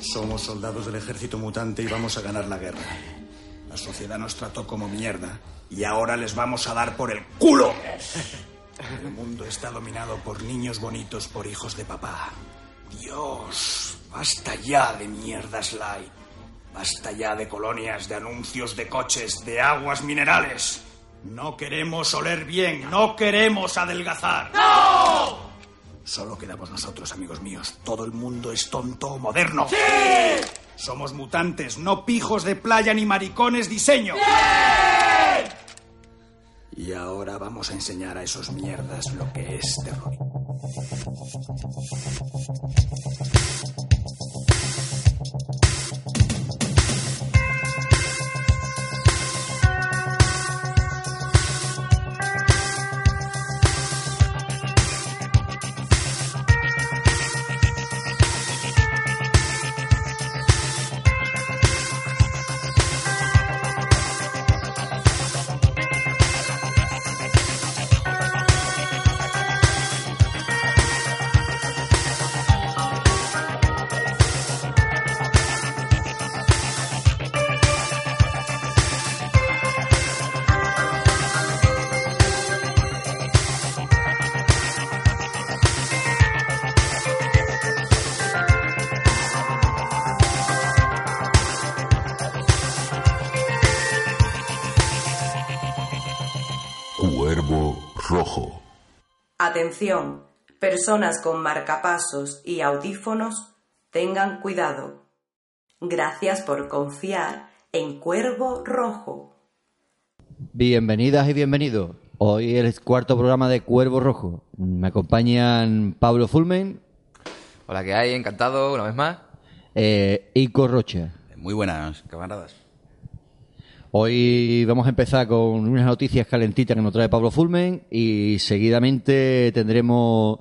Somos soldados del ejército mutante y vamos a ganar la guerra. La sociedad nos trató como mierda y ahora les vamos a dar por el culo. El mundo está dominado por niños bonitos, por hijos de papá. Dios, basta ya de mierdas light. Basta ya de colonias, de anuncios de coches, de aguas minerales. No queremos oler bien, no queremos adelgazar. ¡No! Solo quedamos nosotros, amigos míos. Todo el mundo es tonto o moderno. ¡Sí! Somos mutantes, no pijos de playa ni maricones diseño. Y ahora vamos a enseñar a esos mierdas lo que es terror. Atención, personas con marcapasos y audífonos, tengan cuidado. Gracias por confiar en Cuervo Rojo. Bienvenidas y bienvenidos. Hoy el cuarto programa de Cuervo Rojo. Me acompañan Pablo Fulmen, Hola, ¿qué hay? Encantado, una vez más. eh, Ico Rocha. Muy buenas, camaradas. Hoy vamos a empezar con unas noticias calentitas que nos trae Pablo Fulmen y seguidamente tendremos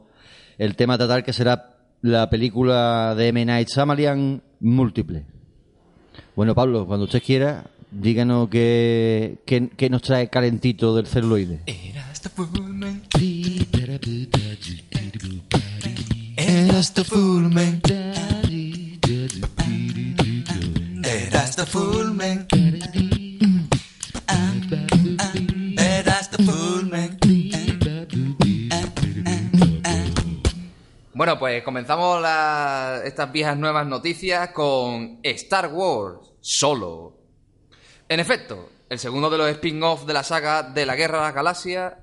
el tema a tratar que será la película de M. Night Shyamalan Múltiple. Bueno, Pablo, cuando usted quiera, díganos qué, qué- qué nos trae calentito del celuloide. Eras the Fullman. Eras the Fullman. Eras the Fullman. Bueno, pues comenzamos estas viejas nuevas noticias con Star Wars Solo. En efecto, el segundo de los spin-off de la saga de la Guerra de las Galaxias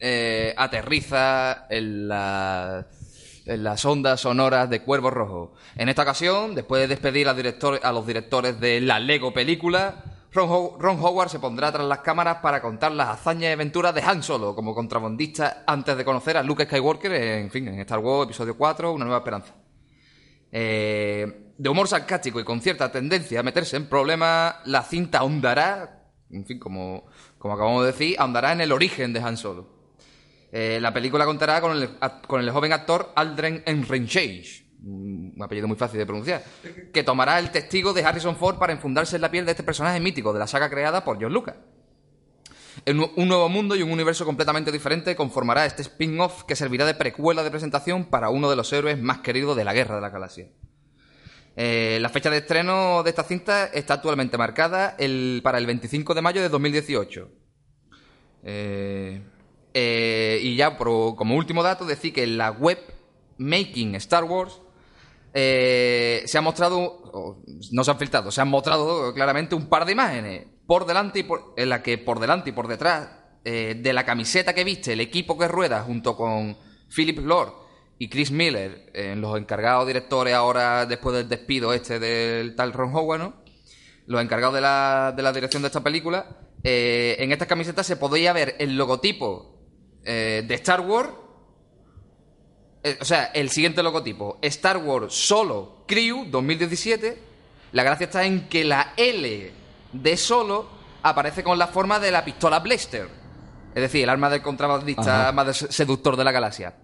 eh, aterriza en, en las ondas sonoras de Cuervo Rojo. En esta ocasión, después de despedir director- a los directores de la Lego película, Ron, Ho- Ron Howard se pondrá tras las cámaras para contar las hazañas y aventuras de Han Solo como contrabandista antes de conocer a Luke Skywalker en, fin, en Star Wars Episodio 4, Una Nueva Esperanza. Eh, de humor sarcástico y con cierta tendencia a meterse en problemas, la cinta ahondará, en fin, como, acabamos de decir, ahondará en el origen de Han Solo. Eh, la película contará con el, joven actor Aldrin Ehrenreich, un apellido muy fácil de pronunciar, que tomará el testigo de Harrison Ford para infundarse en la piel de este personaje mítico de la saga creada por John Lucas. Un nuevo mundo y un universo completamente diferente conformará este spin-off que servirá de precuela de presentación para uno de los héroes más queridos de la Guerra de la Galaxia. Eh, la fecha de estreno de esta cinta está actualmente marcada el- para el 25 de mayo de 2018. Eh, eh, y ya como último dato, decir que la web Making Star Wars eh, se ha mostrado, no se han filtrado, se han mostrado claramente un par de imágenes por delante y por, en la que por delante y por detrás eh, de la camiseta que viste el equipo que rueda junto con Philip Lord y Chris Miller, en los encargados directores ahora después del despido este del tal Ron Howard, ¿no? los encargados de la, de la dirección de esta película, eh, en estas camisetas se podía ver el logotipo eh, de Star Wars eh, o sea, el siguiente logotipo, Star Wars Solo Crew 2017. La gracia está en que la L de Solo aparece con la forma de la pistola Blaster. Es decir, el arma del contrabandista Ajá. más seductor de la galaxia.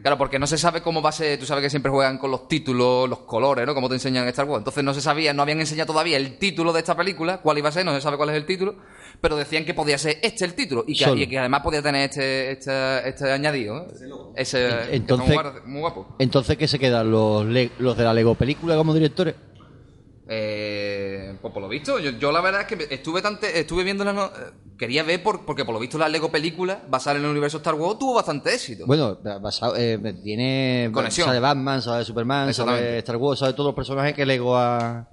Claro, porque no se sabe cómo va a ser. Tú sabes que siempre juegan con los títulos, los colores, ¿no? Como te enseñan en Star Wars. Entonces no se sabía, no habían enseñado todavía el título de esta película, cuál iba a ser, no se sabe cuál es el título, pero decían que podía ser este el título y que, Solo. y que además podía tener este, este, este añadido. ¿eh? Ese, Entonces- muy guapo. Entonces, ¿qué se quedan? ¿Los, le- los de la Lego película como directores? Pues por lo visto, yo, yo la verdad es que estuve tante, estuve viendo las no- eh, quería ver por- porque por lo visto la Lego película basada en el universo Star Wars tuvo bastante éxito. Bueno, basado, eh, tiene. Conexión. Sale Batman, sale Superman, Exactamente. Star Wars, sale todos los personajes que Lego ha,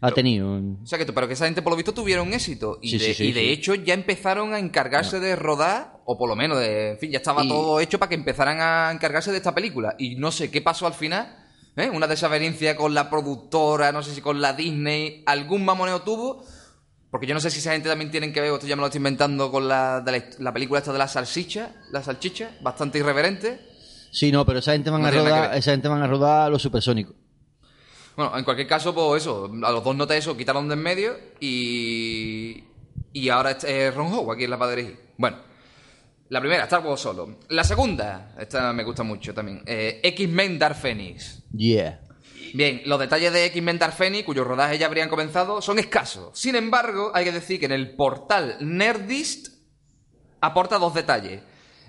ha tenido. O sea que, pero que esa gente por lo visto tuvieron éxito. Y Sí, de, sí, sí, y de hecho ya empezaron a encargarse de rodar, o por lo menos, de, en fin, ya estaba Y- todo hecho para que empezaran a encargarse de esta película. Y no sé qué pasó al final. ¿Eh? Una desavenencia con la productora, no sé si con la Disney, algún mamoneo tuvo. Porque yo no sé si esa gente también tienen que ver, o esto ya me lo estoy inventando con la, de la, la película esta de la salchicha, la salchicha, bastante irreverente. Sí, no, pero esa gente van No a rodar, esa gente van a rodar los supersónicos. Bueno, en cualquier caso, pues eso, a los dos notas eso, quitaron de en medio y. Y ahora es eh, Ron Howard quien la va a dirigir. Bueno, la primera, Star Wars solo. La segunda, esta me gusta mucho también, eh, X-Men Dark Phoenix. Yeah. Bien, los detalles de X-Men Dark Phoenix, cuyo rodaje ya habrían comenzado, son escasos. Sin embargo, hay que decir que en el portal Nerdist aporta dos detalles.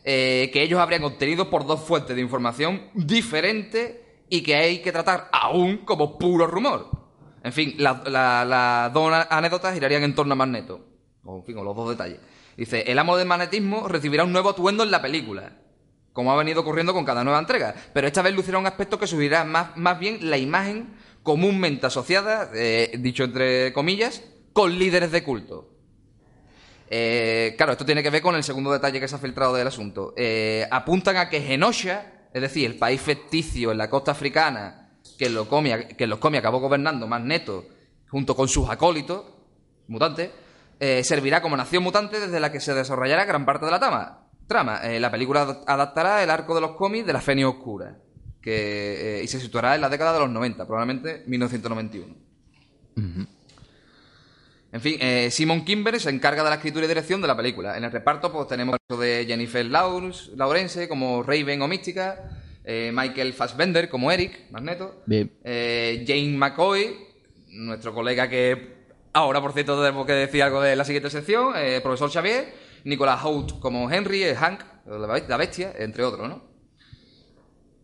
eh, que ellos habrían obtenido por dos fuentes de información diferentes y que hay que tratar aún como puro rumor. En fin, la- la- las dos anécdotas girarían en torno a Magneto. O, en fin, o los dos detalles. Dice, el amo del magnetismo recibirá un nuevo atuendo en la película como ha venido ocurriendo con cada nueva entrega. Pero esta vez lucirá un aspecto que subirá más, más bien la imagen comúnmente asociada, eh, dicho entre comillas, con líderes de culto. Eh, claro, esto tiene que ver con el segundo detalle que se ha filtrado del asunto. Eh, apuntan a que Genosha, es decir, el país ficticio en la costa africana que los cómics que los cómics acabó gobernando Magneto junto con sus acólitos mutantes, eh, servirá como nación mutante desde la que se desarrollará gran parte de la trama. Trama. Eh, la película ad- adaptará el arco de los cómics de la Fenia Oscura que, eh, y se situará en la década de los 90, probablemente 1991. En fin, eh, Simon Kimber se encarga de la escritura y dirección de la película. En el reparto pues tenemos el caso de Jennifer Lawrence, Lawrence como Raven o Mística, eh, Michael Fassbender como Eric, Magneto, Bien. eh, Jane McCoy, nuestro colega que ahora, por cierto, tenemos que decir algo de la siguiente sección, profesor Xavier, Nicolas Hoult como Henry, eh, Hank, la be- la bestia, entre otros, ¿no?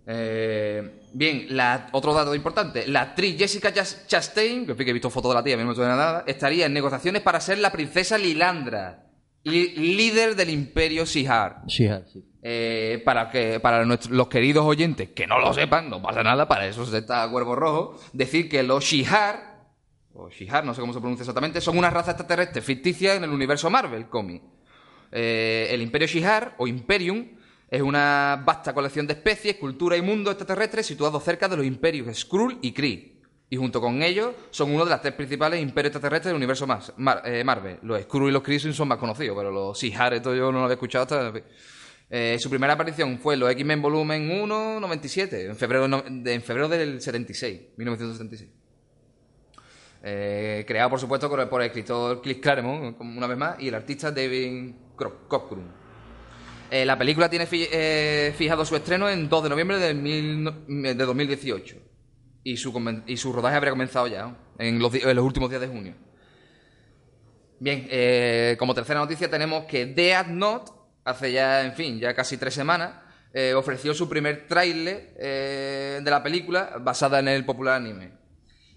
Eh, bien, la, otro dato importante. La actriz Jessica Chas- Chastain, que he visto fotos de la tía, a mí no me suena nada, estaría en negociaciones para ser la princesa Lilandra, li- líder del imperio Sihar. Ah, sí. Eh, para que para nuestros, los queridos oyentes que no lo sepan, no pasa nada, para eso se está Cuervo Rojo, decir que los Shihar, o Shihar, no sé cómo se pronuncia exactamente, son una raza extraterrestre ficticia en el universo Marvel cómic. Eh, el Imperio Shihar, o Imperium, es una vasta colección de especies, cultura y mundo extraterrestres situados cerca de los imperios Skrull y Kree. Y junto con ellos son uno de los tres principales imperios extraterrestres del universo eh, Marvel. Los Skrull y los Kree son más conocidos, pero los Shihar, esto yo no lo había escuchado hasta... Eh, su primera aparición fue en los X-Men Volumen 1, 97, en febrero, de- en febrero del 76, 1976. Eh, creado, por supuesto, por, el escritor Cliff Claremont, una vez más, y el artista David Cockrum. Eh, la película tiene eh, fijado su estreno en 2 de noviembre de, mil no- de 2018. Y su, comen- y su rodaje habría comenzado ya, en los, últimos días de junio. Bien, eh, como tercera noticia tenemos que Death Note, hace ya, en fin, ya casi tres semanas, eh, ofreció su primer tráiler eh, de la película basada en el popular anime.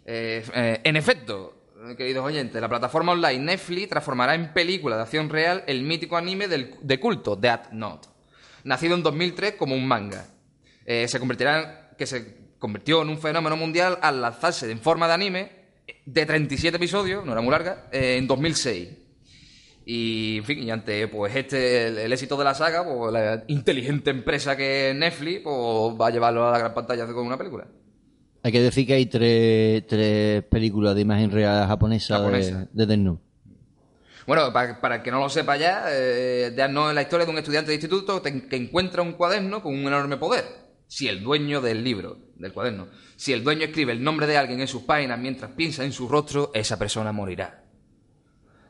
Eh, eh, en efecto, eh, queridos oyentes, la plataforma online Netflix transformará en película de acción real el mítico anime de culto Death Note, nacido en 2003 como un manga. Eh, se convertirá que se convirtió en un fenómeno mundial al lanzarse en forma de anime de 37 episodios, no era muy larga, eh, en 2006. Y, en fin, y ante pues este el, el éxito de la saga, pues la inteligente empresa que es Netflix, pues va a llevarlo a la gran pantalla con una película. Hay que decir que hay tres, tres películas de imagen real japonesa, Japonesa. de, de Death. Bueno, para, para el que no lo sepa ya, eh, Death Note es la historia de un estudiante de instituto que, encuentra un cuaderno con un enorme poder. Si el dueño del libro, del cuaderno, si el dueño escribe el nombre de alguien en sus páginas mientras piensa en su rostro, esa persona morirá.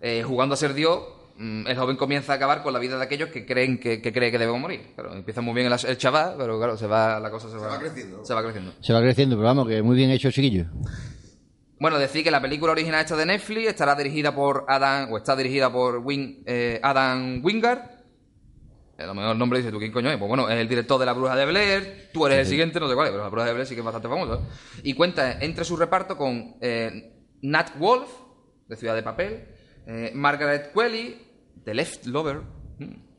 Eh, jugando a ser Dios, el joven comienza a acabar con la vida de aquellos que creen que, que cree que deben morir. Claro, empieza muy bien el, chaval, pero claro, se va, la cosa se, va, creciendo. Se va creciendo. Se va creciendo, pero vamos, que muy bien hecho, chiquillo. Bueno, decir que la película original esta de Netflix estará dirigida por Adam, o está dirigida por Win- eh, Adam Wingard. A lo mejor el nombre dice tú, ¿quién coño es? Pues bueno, es el director de La Bruja de Blair, tú eres el siguiente, no sé cuál es, pero La Bruja de Blair sí que es bastante famoso. Y cuenta entre su reparto con eh, Nat Wolf, de Ciudad de Papel. Eh, Margaret Qualley, The Left Lover.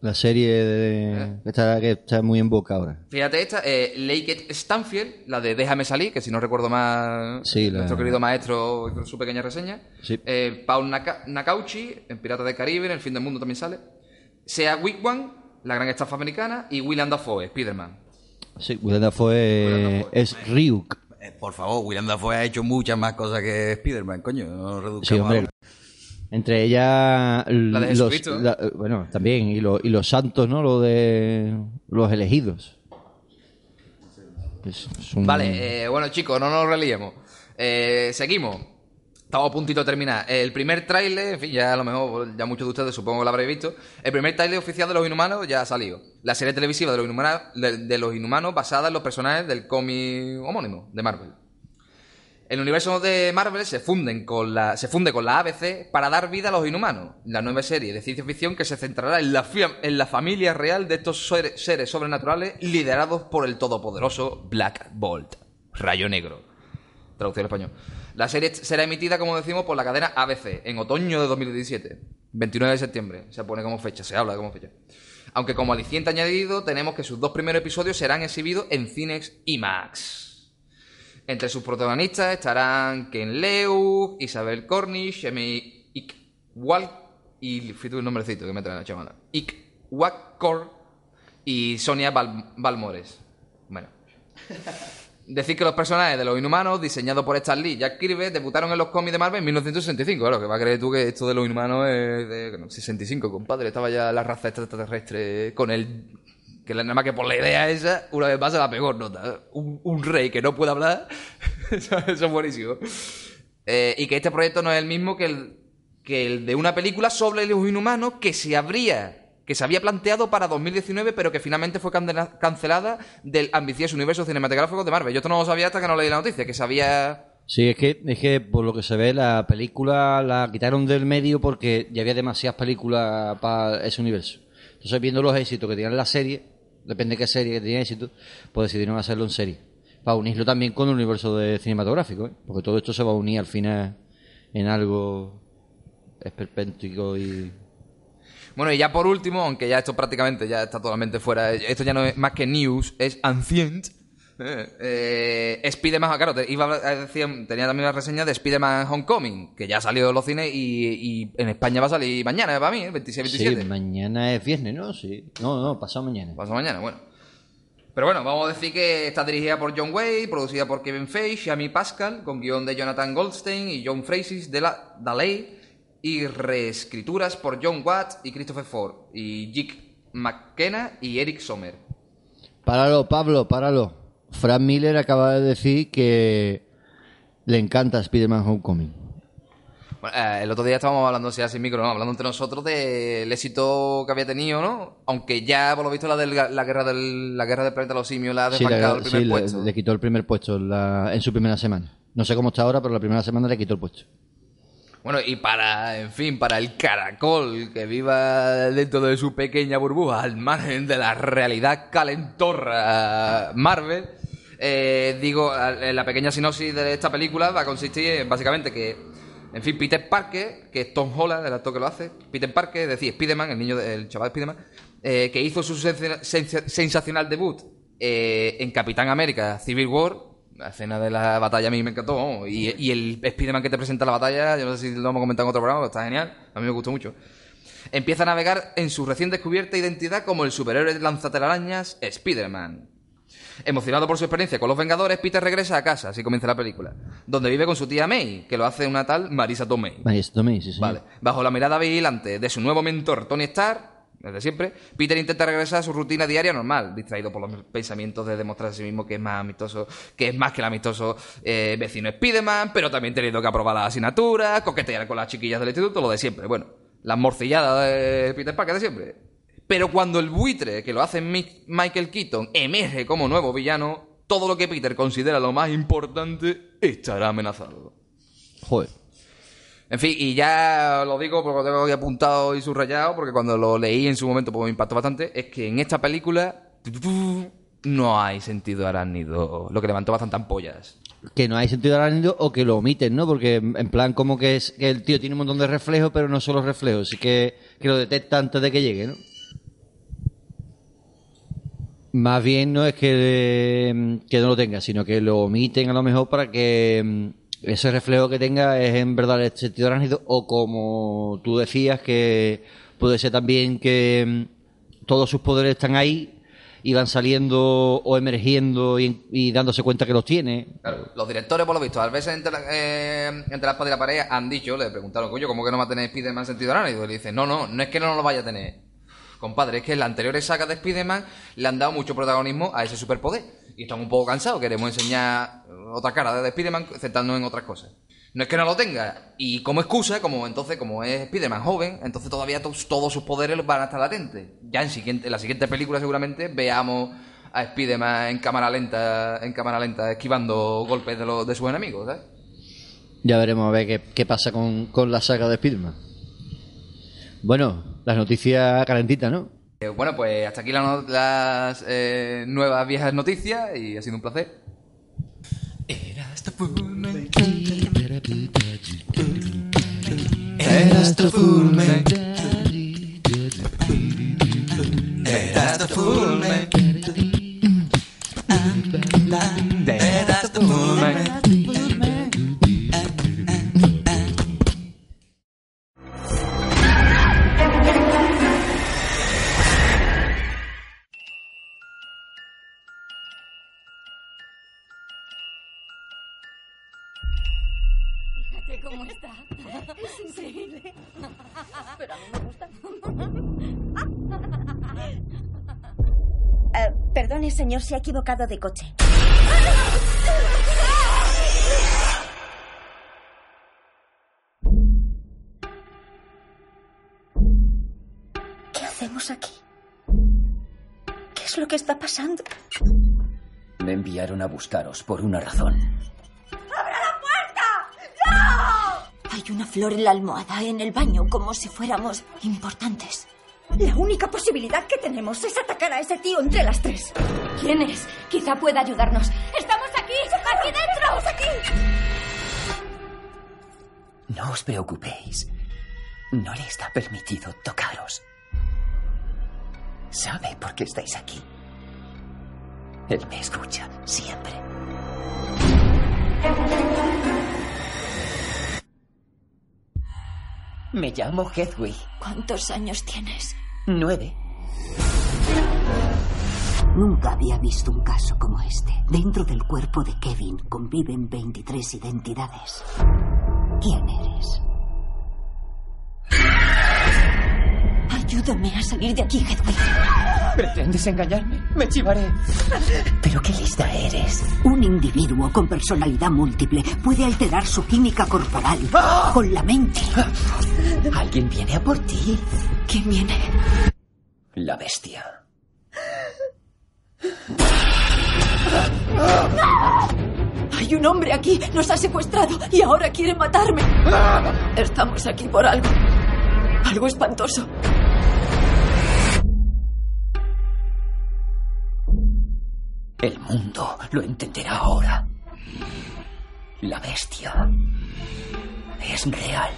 La serie de, que, está, que está muy en boca ahora. Fíjate esta, eh, Lake Stanfield, la de Déjame salir, que si no recuerdo más, Sí, la- nuestro querido maestro con su pequeña reseña. Sí. Eh, Paul Naka- Nakauchi, en Piratas del Caribe, en El fin del mundo también sale. Sea Wigwam, la gran estafa americana, y William Dafoe, Spiderman. Sí, Willem Dafoe es Ryuk. Eh, por favor, William Dafoe ha hecho muchas más cosas que Spider-Man, coño. No Sí, hombre. Entre ellas La de los, la- bueno, también y, lo- y los santos, ¿no? Lo de los elegidos. Es- es un- Vale, eh, bueno chicos, no nos reliemos. Eh, seguimos. Estamos a puntito de terminar. El primer tráiler, en fin, ya a lo mejor, ya muchos de ustedes supongo que lo habréis visto. El primer tráiler oficial de Los Inhumanos ya ha salido. La serie televisiva de Los Inhumanos, de, de los Inhumanos basada en los personajes del cómic homónimo de Marvel. El universo de Marvel se, funden con la, se funde con la ABC para dar vida a los inhumanos, la nueva serie de ciencia ficción que se centrará en la, en la familia real de estos seres, seres sobrenaturales liderados por el todopoderoso Black Bolt, Rayo Negro. Traducción al español. La serie será emitida, como decimos, por la cadena ABC en otoño de 2017, 29 de septiembre. Se pone como fecha, se habla como fecha. Aunque como aliciente añadido, tenemos que sus dos primeros episodios serán exhibidos en cines IMAX. Entre sus protagonistas estarán Ken Leu, Isabel Cornish, Emi Ikwal y fíjate un nombrecito que me trae la chamada. Ikwakor y Sonia Val- Balmores. Bueno. Decir que los personajes de los inhumanos, diseñados por Stan Lee y Jack Kirby, debutaron en los cómics de Marvel en 1965. Claro, que va a creer tú que esto de los inhumanos es de no, 65, compadre. Estaba ya la raza extraterrestre con el. Que nada más que por la idea esa, una vez más se la pegó nota. Un, rey que no puede hablar. eso, es buenísimo. Eh, y que este proyecto no es el mismo que el, que el de una película sobre los inhumanos que se habría que se había planteado para 2019 pero que finalmente fue cancelada del ambicioso universo cinematográfico de Marvel. Yo esto no lo sabía hasta que no leí la noticia, que se había... Sí, es que, es que por lo que se ve, la película la quitaron del medio porque ya había demasiadas películas para ese universo. Entonces, viendo los éxitos que tenían la serie, depende de qué serie que tenía éxito, pues decidieron hacerlo en serie. Para unirlo también con el universo de cinematográfico, ¿eh? porque todo esto se va a unir al final en algo esperpéntico y. Bueno, y ya por último, aunque ya esto prácticamente ya está totalmente fuera, esto ya no es más que news, es ancient. Eh, eh, Spider-Man, claro, te- iba a decir, tenía también la reseña de Spider-Man Homecoming, que ya ha salido de los cines y, y en España va a salir mañana, para mí, el 26-27. Sí, mañana es viernes, ¿no? Sí. No, no, pasado mañana. Pasado mañana, bueno. Pero bueno, vamos a decir que está dirigida por John Way, producida por Kevin Feige, Shami Pascal, con guion de Jonathan Goldstein y John Francis de la Daley, y reescrituras por John Watt y Christopher Ford, y Jick McKenna y Eric Sommer. Páralo, Pablo, páralo. Frank Miller acaba de decir que le encanta Spider-Man Homecoming. Bueno, eh, el otro día estábamos hablando, así sin micro, ¿no? hablando entre nosotros del éxito que había tenido, ¿no? Aunque ya, por lo visto, la, del, la guerra del la guerra del planeta de los simios la ha Sí, desbancado el primer sí, le- puesto. le quitó el primer puesto en la- en su primera semana. No sé cómo está ahora, pero la primera semana le quitó el puesto. Bueno, y para, en fin, para el caracol que viva dentro de su pequeña burbuja, al margen de la realidad calentorra Marvel, eh, digo, la pequeña sinopsis de esta película va a consistir en, básicamente, que, en fin, Peter Parker, que es Tom Holland, el actor que lo hace, Peter Parker, es decir, Spiderman, el niño, de- el chaval de Spiderman, eh, que hizo su sensa- sensa- sensacional debut eh, en Capitán América Civil War, la escena de la batalla a mí me encantó, y, y el Spider-Man que te presenta la batalla, yo no sé si lo hemos comentado en otro programa, pero está genial, a mí me gustó mucho. Empieza a navegar en su recién descubierta identidad como el superhéroe lanzatelarañas Spider-Man. Emocionado por su experiencia con los Vengadores, Peter regresa a casa, así comienza la película, donde vive con su tía May, que lo hace una tal Marisa Tomei. Maestro Tomei, sí, señor. Vale. Bajo la mirada vigilante de su nuevo mentor, Tony Stark, desde siempre, Peter intenta regresar a su rutina diaria normal, distraído por los pensamientos de demostrar a sí mismo que es más amistoso, que es más que el amistoso eh, vecino Spiderman, pero también teniendo que aprobar las asignaturas, coquetear con las chiquillas del instituto, lo de siempre. Bueno, las morcilladas de Peter Parker de siempre. Pero cuando el buitre, que lo hace Mi- Michael Keaton, emerge como nuevo villano, todo lo que Peter considera lo más importante estará amenazado. Joder. En fin, y ya lo digo porque lo tengo aquí apuntado y subrayado, porque cuando lo leí en su momento pues me impactó bastante, es que en esta película no hay sentido arácnido, lo que levantó bastante ampollas. que no hay sentido arácnido o que lo omiten, ¿no? Porque en plan como que es que el tío tiene un montón de reflejos, pero no solo reflejos, sí que, que lo detecta antes de que llegue, ¿no? Más bien no es que, eh, que no lo tenga, sino que lo omiten a lo mejor para que mm, ese reflejo que tenga es en verdad el sentido arácnido o como tú decías que puede ser también que mm, todos sus poderes están ahí y van saliendo o emergiendo y, dándose cuenta que los tiene. Claro, los directores, por lo visto, a veces entre, la, eh, entre la espada y la pared han dicho, le preguntaron, coño, ¿cómo que no va a tener Spiderman en sentido arácnido? Y le dice, no, no, no es que no lo vaya a tener. Compadre, es que en las anteriores sagas de Spider-Man le han dado mucho protagonismo a ese superpoder. Y están un poco cansados, queremos enseñar otra cara de Spider-Man centrándonos en otras cosas. No es que no lo tenga, y como excusa, como entonces, como es Spider-Man joven, entonces todavía to- todos sus poderes van a estar latentes. Ya en, siguiente, en la siguiente película seguramente veamos a Spider-Man en cámara lenta, en cámara lenta, esquivando golpes de, los, de sus enemigos. Ya veremos a ver qué, qué pasa con, con la saga de Spiderman. Bueno, las noticias calentitas, ¿no? Eh, bueno, pues hasta aquí la no- las eh, nuevas viejas noticias y ha sido un placer. Fíjate se ha equivocado de coche. ¿Qué hacemos aquí? ¿Qué es lo que está pasando? Me enviaron a buscaros por una razón. Hay una flor en la almohada, en el baño, como si fuéramos importantes. La única posibilidad que tenemos es atacar a ese tío entre las tres. ¿Quién es? Quizá pueda ayudarnos. ¡Estamos aquí! ¡Aquí dentro! ¡Estamos aquí! No os preocupéis. No le está permitido tocaros. Sabe por qué estáis aquí. Él me escucha siempre. Me llamo Hedwig. ¿Cuántos años tienes? Nueve. Nunca había visto un caso como este. Dentro del cuerpo de Kevin conviven 23 identidades. ¿Quién eres? Ayúdame a salir de aquí, Hedwig. ¿Pretendes engañarme? Me chivaré. ¿Pero qué lista eres? Un individuo con personalidad múltiple puede alterar su química corporal con la mente. Alguien viene a por ti. ¿Quién viene? La bestia. Hay un hombre aquí, nos ha secuestrado y ahora quiere matarme. Estamos aquí por algo. Algo espantoso. El mundo lo entenderá ahora. La bestia es real.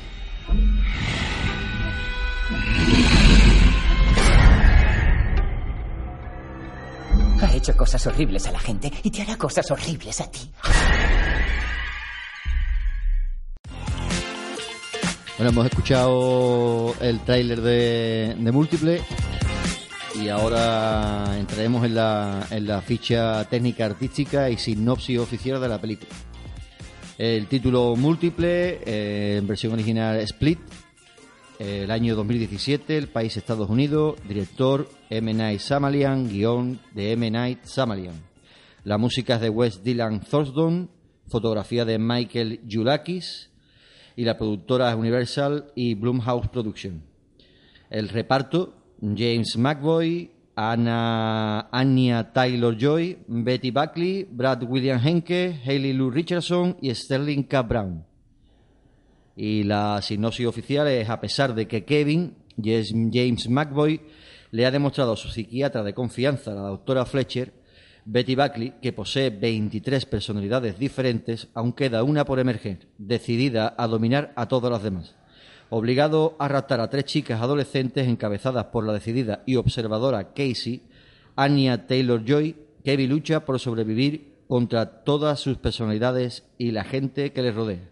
Ha hecho cosas horribles a la gente y te hará cosas horribles a ti. Bueno, hemos escuchado el tráiler de, de Múltiple y ahora entraremos en la, en la ficha técnica artística y sinopsis oficial de la película. El título Múltiple, eh, en versión original Split, el año 2017, el país Estados Unidos, director M. Night Samalian, guion de M. Night Samalian. La música es de Wes Dylan Thurston, fotografía de Michael Yulakis y la productora es Universal y Blumhouse Production. El reparto, James McVoy, Anna, Anya Taylor-Joy, Betty Buckley, Brad William Henke, Hayley Lou Richardson y Sterling K. Brown. Y la sinopsis oficial es, a pesar de que Kevin, James McVoy, le ha demostrado a su psiquiatra de confianza, la doctora Fletcher, Betty Buckley, que posee 23 personalidades diferentes, aún queda una por emerger, decidida a dominar a todas las demás. Obligado a raptar a tres chicas adolescentes encabezadas por la decidida y observadora Casey, Anya Taylor-Joy, Kevin lucha por sobrevivir contra todas sus personalidades y la gente que les rodea,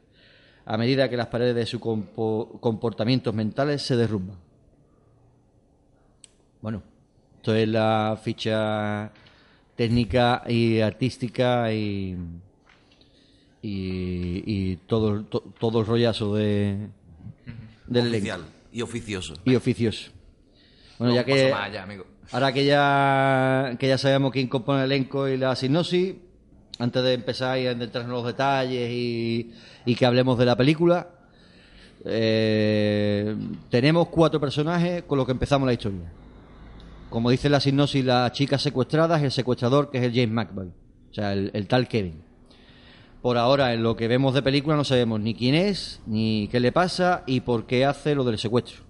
a medida que las paredes de sus compo- comportamientos mentales se derrumban. Bueno, esto es la ficha técnica y artística y, y, y to- todo el rollazo de, del elenco. Y oficioso. Y oficioso. Bueno, No ya que, más allá, amigo. ahora que ya, que ya sabemos quién compone el elenco y la sinopsis, antes de empezar y entrar en los detalles y, y que hablemos de la película, eh, tenemos cuatro personajes con los que empezamos la historia. Como dice la sinopsis, las chicas secuestradas, el secuestrador que es el James McBoy, o sea, el, el tal Kevin. Por ahora, en lo que vemos de película, no sabemos ni quién es, ni qué le pasa y por qué hace lo del secuestro.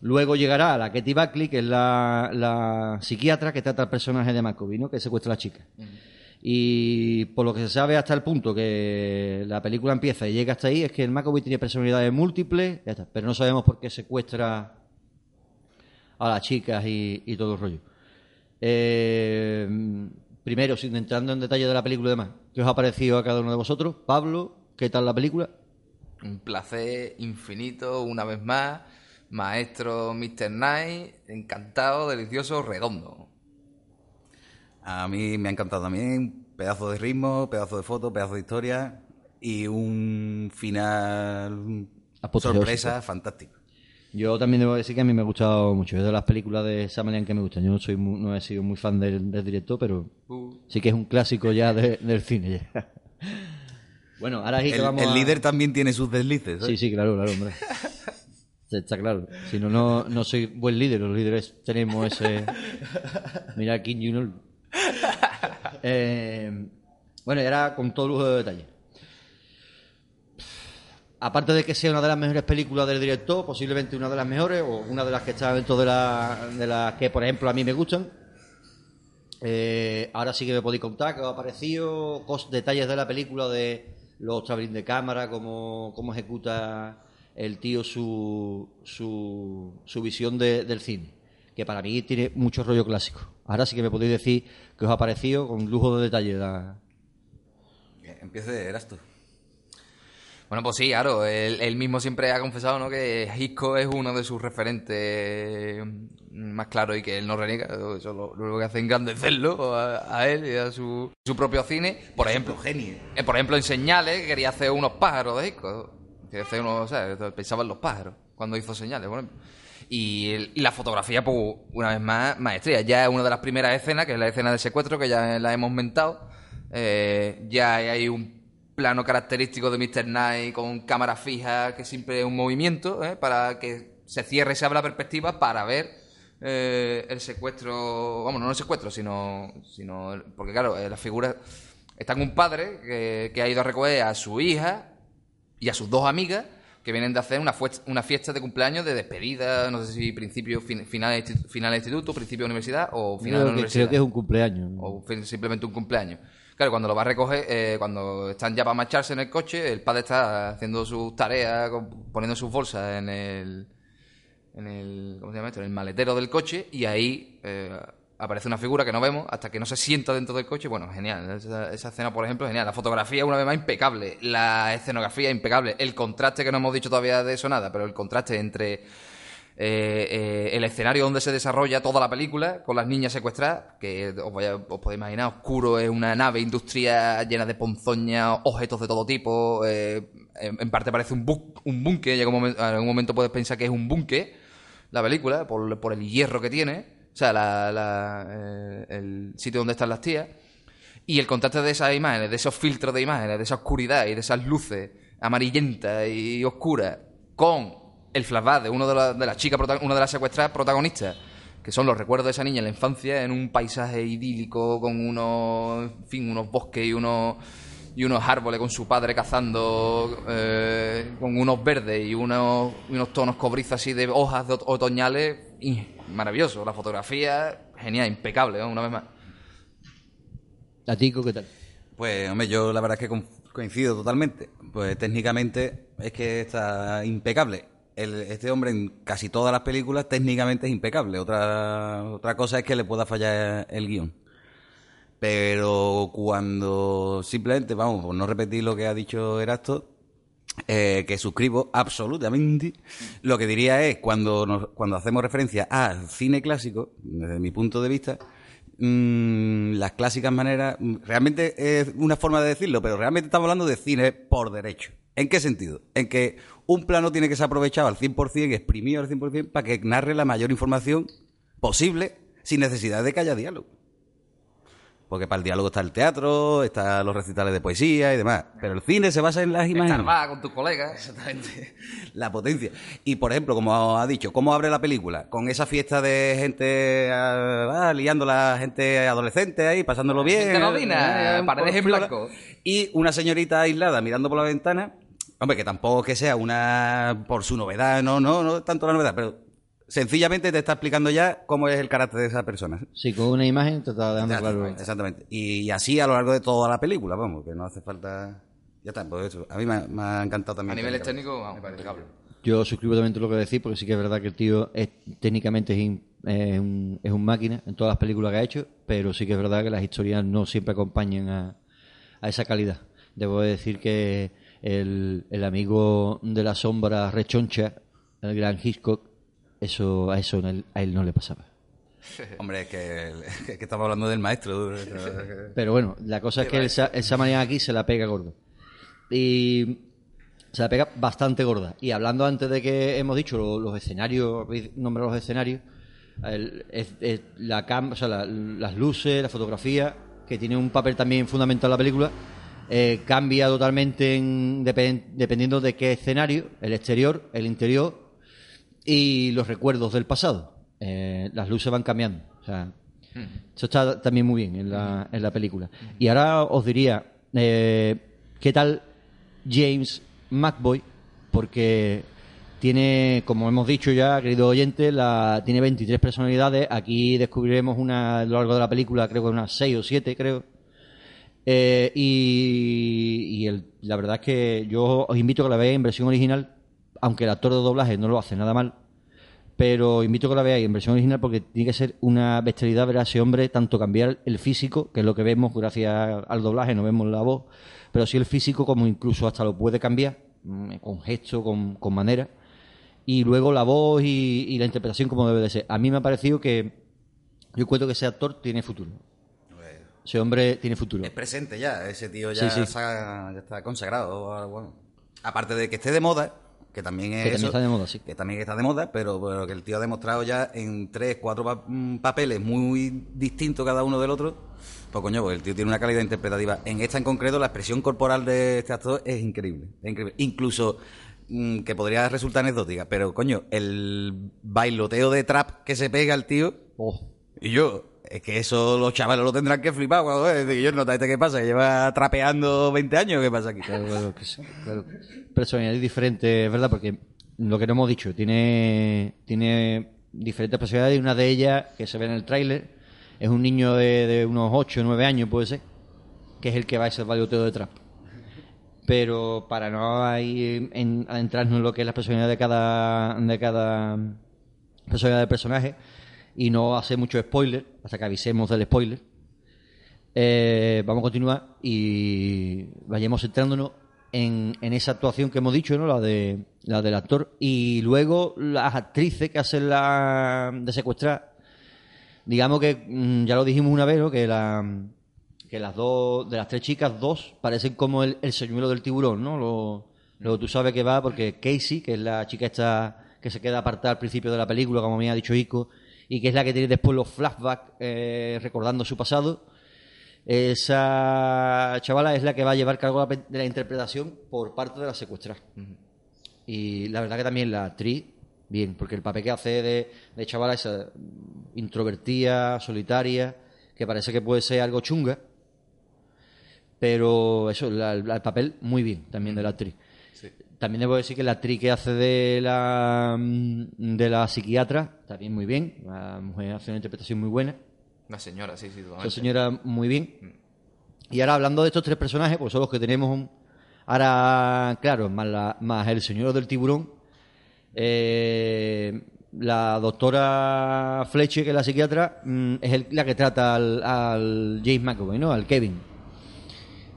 Luego llegará la Katie Buckley, que es la, psiquiatra que trata al personaje de Macovey, ¿no? que secuestra a la chica. Y por lo que se sabe hasta el punto que la película empieza y llega hasta ahí, es que el Macovey tiene personalidades múltiples, pero no sabemos por qué secuestra a las chicas y, y todo el rollo. Eh, primero, sin entrando en detalle de la película y demás, ¿qué os ha parecido a cada uno de vosotros? Pablo, ¿qué tal la película? Un placer infinito, una vez más. Maestro Mr. Knight, encantado, delicioso, redondo. A mí me ha encantado también. Pedazo de ritmo, pedazo de foto, pedazo de historia y un final Apoteósico. sorpresa fantástico. Yo también debo decir que a mí me ha gustado mucho. Es de las películas de Samalian que me gustan. Yo no soy no he sido muy fan del, del director, pero Uh. sí que es un clásico ya de- del cine. ya. bueno, ahora sí que El, vamos el a- líder también tiene sus deslices. ¿eh? Sí, sí, claro, claro, hombre. Está claro. Si no, no, no soy buen líder. Los líderes tenemos ese... Mira, King Junior. Eh, bueno, y ahora con todo lujo de detalle. Aparte de que sea una de las mejores películas del director, posiblemente una de las mejores, o una de las que está dentro de, la- de las que, por ejemplo, a mí me gustan. Eh, ahora sí que me podéis contar qué os ha parecido, detalles de la película, de los travelling de cámara, cómo, cómo ejecuta el tío su, su, visión de- del cine, que para mí tiene mucho rollo clásico. Ahora sí que me podéis decir qué os ha parecido con lujo de detalle. la- Que Empiece, eras tú. Bueno, pues sí, claro, él, él mismo siempre ha confesado ¿no? que Hitchcock es uno de sus referentes más claros y que él no reniega. Eso lo, lo que hace es engrandecerlo a, a él y a su, su propio cine. Por ejemplo, genio. eh, por ejemplo, en Señales quería hacer unos pájaros de Hitchcock. Quería hacer unos, o sea, pensaba en los pájaros cuando hizo Señales, por ejemplo. Y, el- y la fotografía, pues, una vez más, maestría. Ya es una de las primeras escenas, que es la escena del secuestro, que ya la hemos mentado. Eh, ya hay un plano característico de Mr. Knight con cámara fija, que siempre es un movimiento, ¿eh? para que se cierre y se abra la perspectiva para ver eh, el secuestro, vamos, no el secuestro, sino, sino porque claro, eh, la figura está en un padre que, que ha ido a recoger a su hija y a sus dos amigas que vienen de hacer una, una fiesta de cumpleaños de despedida, no sé si principio, fin- final, de final de instituto, principio de universidad o final de creo, que, universidad. creo que es un cumpleaños. O simplemente un cumpleaños. Claro, cuando lo va a recoger, eh, cuando están ya para marcharse en el coche, el padre está haciendo sus tareas, poniendo sus bolsas en el, en el, ¿cómo se llama esto? En el maletero del coche y ahí eh, aparece una figura que no vemos hasta que no se sienta dentro del coche. Bueno, genial. Esa, esa escena, por ejemplo, genial. La fotografía, una vez más, impecable. La escenografía, impecable. El contraste, que no hemos dicho todavía de eso nada, pero el contraste entre eh, eh, el escenario donde se desarrolla toda la película, con las niñas secuestradas, que os, podéis imaginar, oscuro, es una nave industrial llena de ponzoñas, objetos de todo tipo, eh, en, parte parece un, búnker, un momento, en algún momento puedes pensar que es un búnker, la película, por, el hierro que tiene, o sea, la- la, el sitio donde están las tías. Y el contraste de esas imágenes, de esos filtros de imágenes, de esa oscuridad y de esas luces amarillentas y oscuras, con el flashback de uno de, la- de las chicas, una de las secuestradas protagonistas, que son los recuerdos de esa niña en la infancia, en un paisaje idílico, con unos, en fin, unos bosques y unos y unos árboles con su padre cazando eh, con unos verdes y unos, unos tonos cobrizos así de hojas de ot- otoñales y maravilloso la fotografía genial impecable ¿no? una vez más ¿A ti, ¿qué tal? Pues, hombre, yo la verdad es que coincido totalmente. Pues técnicamente es que está impecable. Este hombre en casi todas las películas técnicamente es impecable. Otra, otra cosa es que le pueda fallar el guion. Pero cuando simplemente, vamos, por no repetir lo que ha dicho Erasto, eh, que suscribo absolutamente. Lo que diría es, cuando, nos- cuando hacemos referencia al cine clásico, desde mi punto de vista, mm, las clásicas maneras, mm, realmente es una forma de decirlo, pero realmente estamos hablando de cine por derecho. ¿En qué sentido? En que un plano tiene que ser aprovechado al 100%, exprimido al 100%, para que narre la mayor información posible sin necesidad de que haya diálogo. Porque para el diálogo está el teatro, están los recitales de poesía y demás. Pero el cine se basa en las imágenes. Estar más con tus colegas. Exactamente. La potencia. Y por ejemplo, como ha dicho, ¿cómo abre la película? Con esa fiesta de gente ah, liando la gente adolescente ahí, pasándolo bien. Gente eh, paredes en blanco. Y una señorita aislada mirando por la ventana. Hombre, que tampoco que sea una por su novedad, no, no, no tanto la novedad, pero sencillamente te está explicando ya cómo es el carácter de esa persona. Sí, con una imagen te está dejando claro. Exactamente. Y, y así a lo largo de toda la película, vamos, que no hace falta. Ya está, pues eso. A mí me, ha- me ha encantado A también. niveles técnicos, vamos, impecable. Yo suscribo también todo lo que decís, porque sí que es verdad que el tío es, técnicamente es, in- es un, es un máquina en todas las películas que ha hecho, pero sí que es verdad que las historias no siempre acompañan a, a esa calidad. Debo de decir que el, el amigo de la sombra rechoncha, el gran Hitchcock, eso a eso a él, a él no le pasaba. Hombre, es que, es que estamos hablando del maestro. Pero bueno, la cosa es que esa, esa manera aquí se la pega gordo. Y se la pega bastante gorda. Y hablando antes de que hemos dicho lo- los, escenarios, nombrado los escenarios, el- es- es la cam, o sea, la- las luces, la fotografía, que tiene un papel también fundamental en la película, eh, cambia totalmente en- depen- dependiendo de qué escenario, el exterior, el interior y los recuerdos del pasado. Eh, las luces van cambiando. O sea, eso está también muy bien en la, en la película. Y ahora os diría, eh, ¿qué tal James McBoy? Porque tiene, como hemos dicho ya, querido oyente, la, tiene 23 personalidades. Aquí descubriremos una a lo largo de la película, creo que unas 6 o 7, creo. Eh, y el- la verdad es que yo os invito a que la veáis en versión original, aunque el actor de doblaje no lo hace nada mal pero invito a que la veáis en versión original porque tiene que ser una bestialidad ver a ese hombre tanto cambiar el físico, que es lo que vemos gracias al doblaje, no vemos la voz, pero sí el físico como incluso hasta lo puede cambiar, mm, con gesto, con, manera, y luego la voz y, y la interpretación como debe de ser. A mí me ha parecido que yo encuentro que ese actor tiene futuro. Ese hombre tiene futuro. Es presente ya, ese tío ya, Sí, sí. se ha- ya está consagrado. Bueno, aparte de que esté de moda, que también es Que también eso, está de moda, sí. que también está de moda, pero, pero que el tío ha demostrado ya en tres, cuatro pa- mm, papeles muy distintos cada uno del otro. Pues coño, pues el tío tiene una calidad interpretativa. En esta en concreto, la expresión corporal de este actor es increíble. Es increíble. Incluso mm, que podría resultar anecdótica, pero coño, el bailoteo de trap que se pega el tío. Oh. Y yo, es que eso los chavales lo tendrán que flipar cuando. Y yo, ¿no este qué pasa? ¿Que lleva trapeando 20 años? ¿Qué pasa aquí? Claro, claro que sí, claro. Personalidad diferente, es verdad, porque lo que no hemos dicho, tiene, tiene diferentes personalidades y una de ellas, que se ve en el tráiler, es un niño de, de unos 8 o 9 años, puede ser, que es el que va a ese bailoteo de trap. Pero para no ahí en- adentrarnos en lo que es la personalidad de cada, de cada personalidad del personaje y no hacer mucho spoiler, hasta que avisemos del spoiler, eh, vamos a continuar y vayamos centrándonos en, en esa actuación que hemos dicho, ¿no? La de la del actor y luego las actrices que hacen la de secuestrar. Digamos que mm, ya lo dijimos una vez, ¿no? Que la que las dos de las tres chicas dos parecen como el, el señuelo del tiburón, ¿no? Lo, lo tú sabes que va porque Casey, que es la chica esta que se queda apartada al principio de la película, como me ha dicho Ico, y que es la que tiene después los flashbacks eh, recordando su pasado. Esa chavala es la que va a llevar cargo de la, interpretación por parte de la secuestrada. Y la verdad que también la actriz, bien, porque el papel que hace de, de chavala es introvertida, solitaria, que parece que puede ser algo chunga, pero eso, la- el papel muy bien también de la actriz. También debo decir que la actriz que hace de la, mm, de la psiquiatra, también muy bien, la mujer hace una interpretación muy buena. Una señora, sí, sí, totalmente. señora muy bien. Y ahora hablando de estos tres personajes, pues son los que tenemos un- ahora, claro, más, la- más el señor del tiburón, eh, la doctora Fletcher, que es la psiquiatra, mm, es el- la que trata al, al James McAvoy, ¿no? Al Kevin.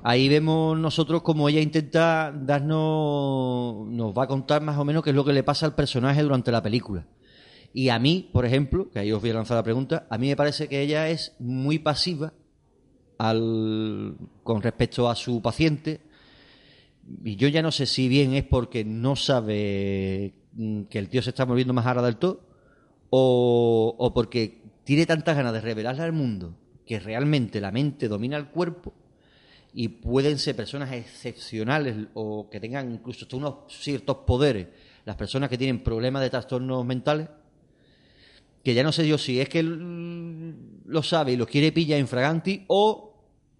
Ahí vemos nosotros como ella intenta darnos, nos va a contar más o menos qué es lo que le pasa al personaje durante la película. Y a mí, por ejemplo, que ahí os voy a lanzar la pregunta, a mí me parece que ella es muy pasiva al, con respecto a su paciente. Y yo ya no sé si bien es porque no sabe mm, que el tío se está volviendo más ara del todo, o, o porque tiene tantas ganas de revelarle al mundo que realmente la mente domina el cuerpo y pueden ser personas excepcionales o que tengan incluso unos ciertos poderes, las personas que tienen problemas de trastornos mentales, que ya no sé yo si es que él lo sabe y lo quiere pillar infraganti o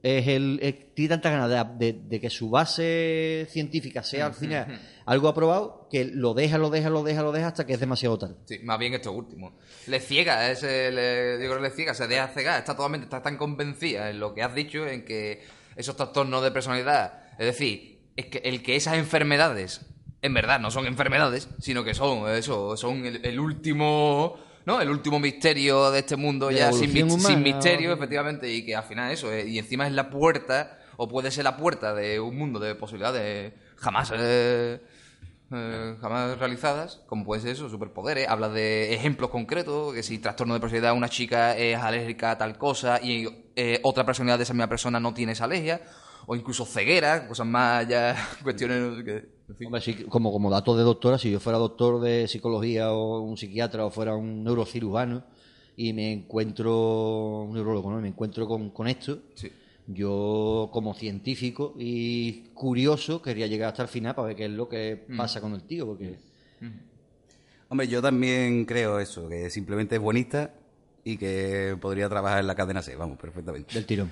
es el, es- tiene tantas ganas de, de- de que su base científica sea al final algo aprobado que lo deja, lo deja, lo deja, lo deja hasta que es demasiado tarde. Sí, más bien esto último. Le ciega, ese, le, yo creo que le ciega, se deja cegar, está totalmente, está tan convencida en lo que has dicho, en que esos trastornos de personalidad, es decir, es que el que esas enfermedades, en verdad no son enfermedades, sino que son eso, son el, el último, ¿no? El último misterio de este mundo De ya sin, humana, sin misterio, o- efectivamente, y que al final eso, eh, y encima es la puerta, o puede ser la puerta de un mundo de posibilidades jamás... eh, eh, jamás realizadas, como puede ser eso, superpoderes, habla de ejemplos concretos, que si trastorno de personalidad una chica es alérgica a tal cosa y eh, otra personalidad de esa misma persona no tiene esa alergia, o incluso ceguera, cosas más ya cuestiones que... en fin. Hombre, sí, como, como datos de doctora, si yo fuera doctor de psicología o un psiquiatra o fuera un neurocirujano y me encuentro, un neurólogo, ¿no? Y me encuentro con, con esto, Sí. yo como científico y curioso quería llegar hasta el final para ver qué es lo que Mm. pasa con el tío, porque Hombre, yo también creo eso, que simplemente es bonita y que podría trabajar en la cadena C, vamos, perfectamente. del tirón.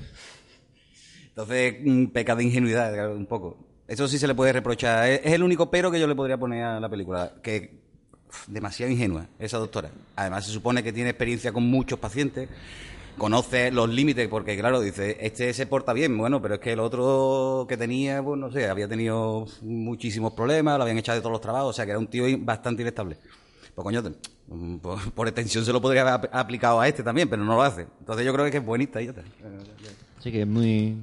Entonces, peca de ingenuidad un poco. Eso sí se le puede reprochar. Es, el único pero que yo le podría poner a la película, que uf, demasiado ingenua esa doctora. Además, se supone que tiene experiencia con muchos pacientes, conoce los límites, porque claro, dice, este se porta bien, bueno, pero es que el otro que tenía, pues no sé, había tenido muchísimos problemas, lo habían echado de todos los trabajos, o sea que era un tío bastante inestable. Pues coño, por, por extensión se lo podría haber ap- aplicado a este también, pero no lo hace. Entonces yo creo que es bonita y ya. Así que es muy...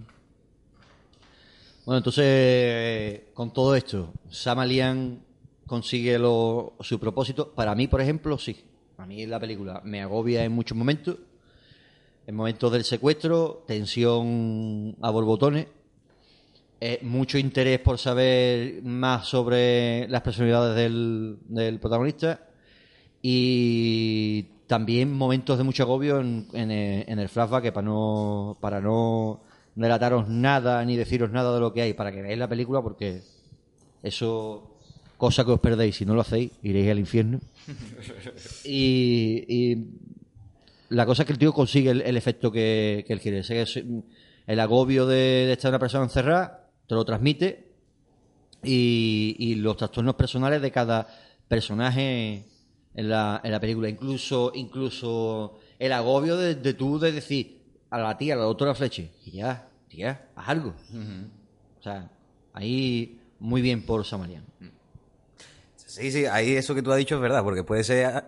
Bueno, entonces, con todo esto, Sam Alian consigue lo- su propósito. Para mí, por ejemplo, sí. A mí la película me agobia en muchos momentos. En momentos del secuestro, tensión a borbotones. eh, mucho interés por saber más sobre las personalidades del protagonista. Y también momentos de mucho agobio en, en el, en el flashback que para no, para no relataros nada ni deciros nada de lo que hay, para que veáis la película, porque eso, cosa que os perdéis, si no lo hacéis, iréis al infierno. Y, y la cosa es que el tío consigue el, el efecto que, que él quiere. Es, El agobio de, de estar una persona encerrada, te lo transmite. Y, y los trastornos personales de cada personaje en la, en la película. Incluso, incluso el agobio de, de tú de decir a la tía, a la doctora Fleche, y ya, tía, haz algo. O sea, ahí muy bien por Samarian. Sí, sí, ahí eso que tú has dicho es verdad, porque puede ser,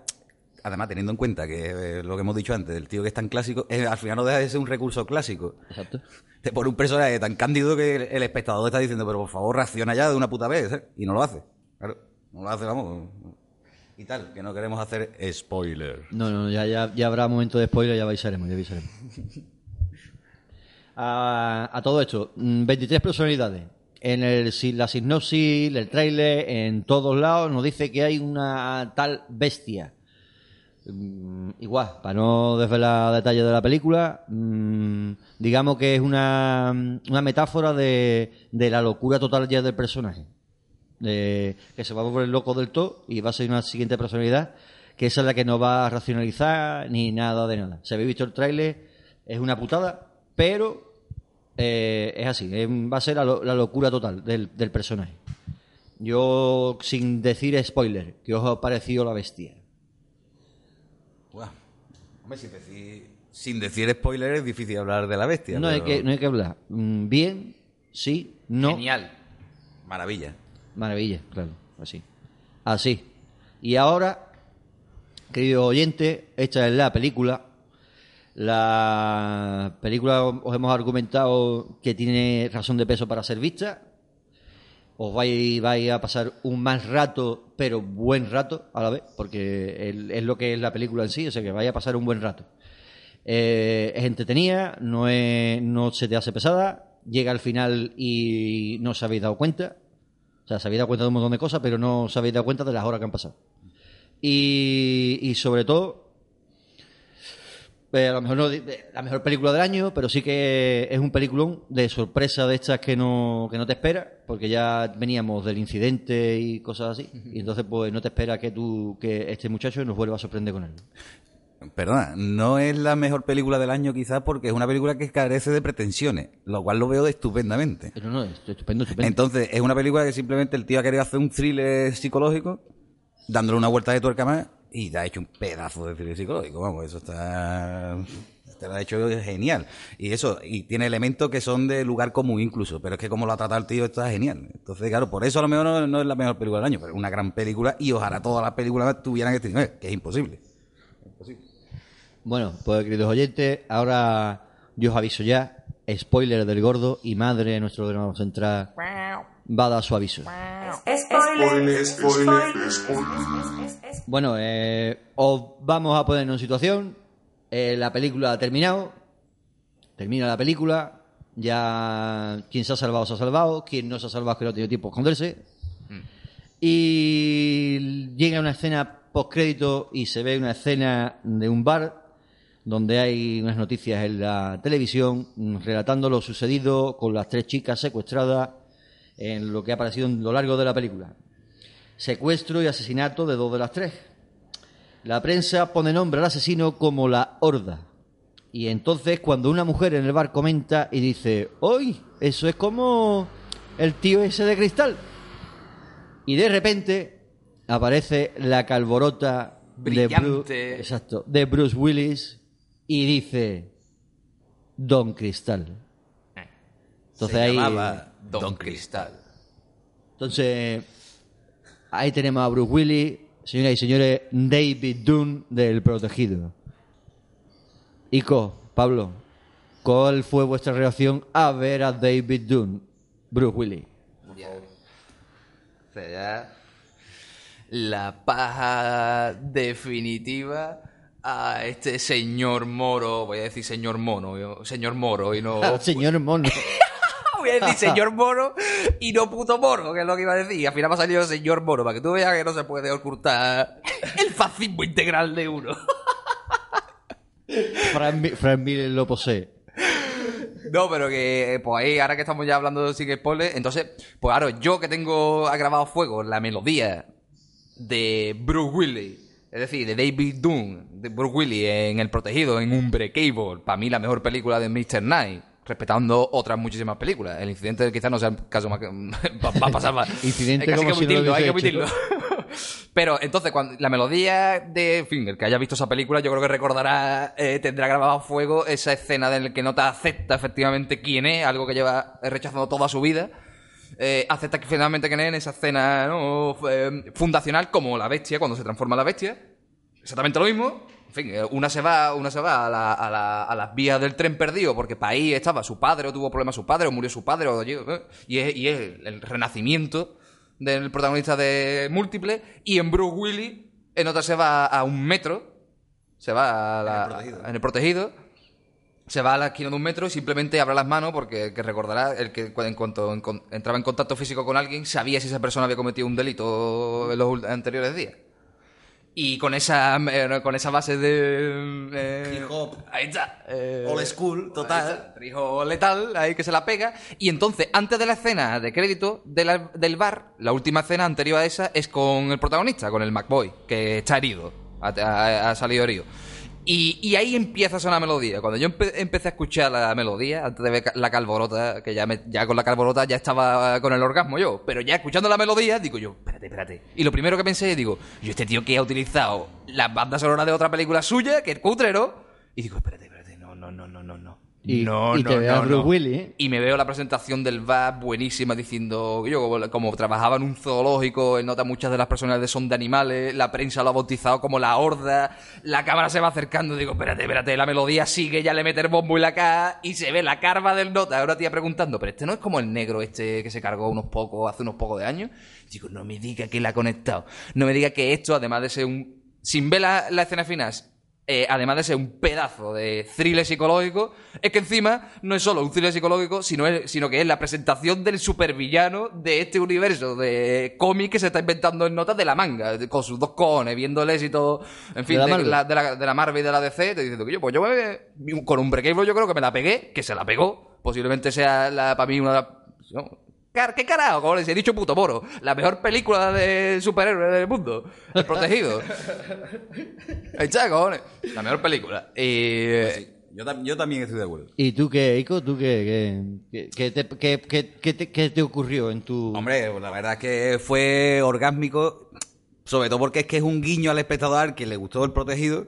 además teniendo en cuenta que eh, lo que hemos dicho antes, del tío que es tan clásico, eh, al final no deja de ser un recurso clásico. Exacto. Te pone un personaje tan cándido que el, el espectador está diciendo, pero por favor reacciona ya de una puta vez, ¿eh? y no lo hace. Claro, no lo hace, vamos. Y tal, que no queremos hacer spoiler. No, no, ya, ya, ya habrá momento de spoiler, ya avisaremos, ya avisaremos. A, a todo esto, mm, 23 personalidades. En el, la sinopsis, el tráiler, en todos lados nos dice que hay una tal bestia. Mm, igual, para no desvelar detalles de la película, mm, digamos que es una, una metáfora de, de la locura total ya del personaje. Que se va a volver loco del todo y va a ser una siguiente personalidad que esa es la que no va a racionalizar ni nada de nada. Se habéis visto el tráiler, es una putada, pero eh, es así, es- va a ser la, lo- la locura total del, del personaje. Yo, sin decir spoiler, ¿qué os ha parecido la bestia? Hombre, si decís Sin decir spoiler es difícil hablar de la bestia. No, hay que, no hay que hablar. Mm, Bien, sí, no. Genial. Maravilla. Maravilla, claro, así. Así. Y ahora, querido oyente, esta es la película. La película os hemos argumentado que tiene razón de peso para ser vista. Os vais, vais a pasar un mal rato, pero buen rato a la vez, porque es lo que es la película en sí, o sea que vais a pasar un buen rato. Eh, es entretenida, no, es, no se te hace pesada, llega al final y no os habéis dado cuenta. O sea, se habéis dado cuenta de un montón de cosas, pero no os habéis dado cuenta de las horas que han pasado. Y, sobre todo, eh, a lo mejor no de- la mejor película del año, pero sí que es un peliculón de sorpresa de estas que no, que no te espera, porque ya veníamos del incidente y cosas así, y entonces pues no te espera que tú, que este muchacho nos vuelva a sorprender con él. Perdona, no es la mejor película del año quizás porque es una película que carece de pretensiones, lo cual lo veo estupendamente. No, no, es estupendo, estupendo. Entonces, es una película que simplemente el tío ha querido hacer un thriller psicológico, dándole una vuelta de tuerca más, y te ha hecho un pedazo de thriller psicológico. Vamos, eso está. Te lo ha hecho genial. Y eso, y tiene elementos que son de lugar común incluso, pero es que como lo ha tratado el tío está genial. Entonces, claro, por eso a lo mejor no, no es la mejor película del año, pero es una gran película y ojalá todas las películas tuvieran este nivel, que es imposible. Bueno, pues queridos oyentes, ahora yo os aviso ya, spoiler del gordo y madre de nuestro ordenador central va a dar su aviso. Spoiler, spoiler, Bueno, eh, os vamos a ponernos en situación. Eh, la película ha terminado. Termina la película. Ya quien se ha salvado se ha salvado. Quien no se ha salvado es que no ha tenido tiempo de esconderse. Y llega una escena postcrédito y se ve una escena de un bar donde hay unas noticias en la televisión relatando lo sucedido con las tres chicas secuestradas en lo que ha aparecido en lo largo de la película. Secuestro y asesinato de dos de las tres. La prensa pone nombre al asesino como la Horda. Y entonces cuando una mujer en el bar comenta y dice, ¡Uy! Eso es como el tío ese de cristal. Y de repente aparece la calvorota de Bruce, Brillante. exacto, de Bruce Willis y dice, Don Cristal. Entonces Se ahí... llamaba Don Cristal. Entonces, ahí tenemos a Bruce Willis, señoras y señores, David Dunn del Protegido. Ico, Pablo, ¿cuál fue vuestra reacción a ver a David Dunn, Bruce Willis? Ya. O sea, ya la paja definitiva a este señor moro, voy a decir señor mono, señor moro y no... Señor Mono. voy a decir señor moro y no puto moro, que es lo que iba a decir. Al final me ha salido señor moro, para que tú veas que no se puede ocultar el fascismo integral de uno. Frank, Frank Miller lo posee. No, pero que, eh, pues ahí, ahora que estamos ya hablando sin spoilers, entonces, pues claro, yo que tengo grabado fuego la melodía de Bruce Willis, es decir, de David Dunn, de Bruce Willis en El Protegido, en Unbreakable, para mí la mejor película de Mr. Knight, respetando otras muchísimas películas. El incidente quizás no sea el caso más que... va, va a pasar más. Incidente Hay que- como que si hay que omitirlo. Pero entonces, cuando la melodía de. En fin, el que haya visto esa película, yo creo que recordará, eh, tendrá grabado a fuego esa escena en la que no te acepta efectivamente quién es, algo que lleva rechazando toda su vida. Eh, acepta que finalmente es en esa escena ¿no? Eh, fundacional, como la bestia, cuando se transforma en la bestia. Exactamente lo mismo. En fin, eh, una se va, una se va a, la- a la- a las vías del tren perdido porque para ahí estaba su padre, o tuvo problemas su padre, o murió su padre, o eh, y es, y es el renacimiento del protagonista de Múltiple. Y en Bruce Willis, en otra se va a un metro, se va a la- en el protegido. Se va a la esquina de un metro y simplemente abre las manos porque que recordará el que en cuanto en- entraba en contacto físico con alguien sabía si esa persona había cometido un delito en los anteriores días. Y con esa eh, con esa base de eh, Hip hop. ahí está eh, Old school, total. trijo letal ahí que se la pega y entonces antes de la escena de crédito de la- del bar la última escena anterior a esa es con el protagonista con el McBoy que está herido ha, ha- ha salido herido y, ahí empieza a sonar melodía. Cuando yo empe- empecé a escuchar la melodía, antes de ver la calvorota, que ya, me- ya con la calvorota ya estaba con el orgasmo yo, pero ya escuchando la melodía, digo yo, espérate, espérate. Y lo primero que pensé, digo, yo este tío que ha utilizado la banda sonora de otra película suya, que es cutre, ¿no? Y digo, espérate, espérate. no, no, no, no, no. Y, no, y te no, veo a no, Bruce no. Willis, ¿eh? Y me veo la presentación del VAP buenísima diciendo, yo como, como trabajaba en un zoológico, en nota muchas de las personas de son de animales, la prensa lo ha bautizado como la horda, la cámara se va acercando, digo, espérate, espérate, la melodía sigue, ya le mete el bombo y la caja, y se ve la carva del nota, ahora tía preguntando, pero este no es como el negro este que se cargó unos pocos, hace unos pocos de años. Digo, no me diga que la ha conectado, no me diga que esto, además de ser un... Sin ver la, la escena final, eh, además de ser un pedazo de thriller psicológico, es que encima no es solo un thriller psicológico, sino, es- sino que es la presentación del supervillano de este universo de cómic que se está inventando en notas de la manga, de- con sus dos cojones, viendo el éxito, en fin, la de, la, de la- de la Marvel y de la DC, te diciendo que yo, pues yo me- con un Breakable yo creo que me la pegué, que se la pegó, posiblemente sea la, para mí una de las... no, ¿Qué carajo? Como les he dicho puto moro. La mejor película de superhéroes del mundo. El protegido. Ahí está, cojones. La mejor película. Y... Yo, tam- yo también estoy de acuerdo. ¿Y tú qué, Ico? ¿Tú qué, qué, qué, qué te, qué- qué- qué te, qué te ocurrió en tu...? Hombre, pues la verdad es que fue orgásmico, sobre todo porque es que es un guiño al espectador que le gustó el protegido.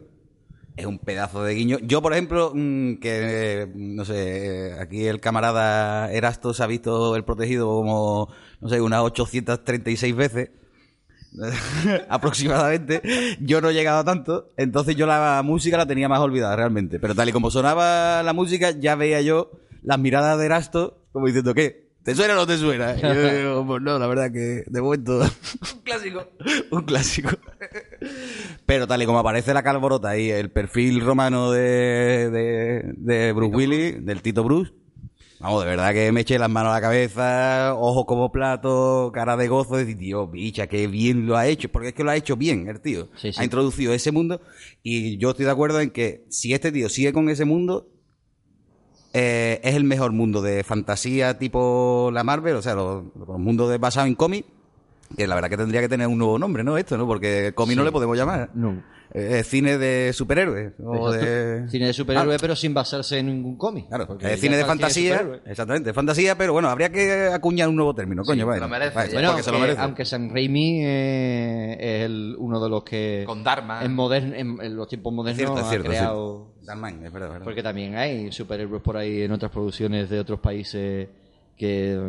Es un pedazo de guiño. Yo, por ejemplo, mm, que eh, no sé, eh, aquí el camarada Erastos ha visto el protegido como, no sé, unas 836 veces. aproximadamente yo no he llegado a tanto entonces yo la música la tenía más olvidada realmente pero tal y como sonaba la música ya veía yo las miradas de Erasto como diciendo ¿qué? ¿te suena o no te suena? Y yo digo, pues no la verdad que de momento Un clásico. un clásico pero tal y como aparece la calborota y el perfil romano de, de, de Bruce Willis del Tito Bruce Vamos, de verdad que me eché las manos a la cabeza, ojos como plato, cara de gozo, y decir, tío, bicha, qué bien lo ha hecho, porque es que lo ha hecho bien el tío. Sí, sí. Ha introducido ese mundo y yo estoy de acuerdo en que si este tío sigue con ese mundo, eh, es el mejor mundo de fantasía tipo la Marvel, o sea, los, los mundos basados en cómic, que la verdad que tendría que tener un nuevo nombre, ¿no? Esto, ¿no? Porque cómic no Sí. le podemos llamar. No. Eh, es cine de superhéroes. O de... Cine de superhéroe, Ah, pero sin basarse en ningún cómic. Claro, Porque es cine de fantasía, exactamente, fantasía, pero bueno, habría que acuñar un nuevo término, coño, vaya. lo merece, Vaya. Bueno, porque se lo aunque, merece. aunque San Raimi eh, es el- uno de los que Con Dharma. en, modern- en, en los tiempos modernos cierto, ha cierto, es creado... Darman, es verdad, es verdad. Porque también hay superhéroes por ahí en otras producciones de otros países que...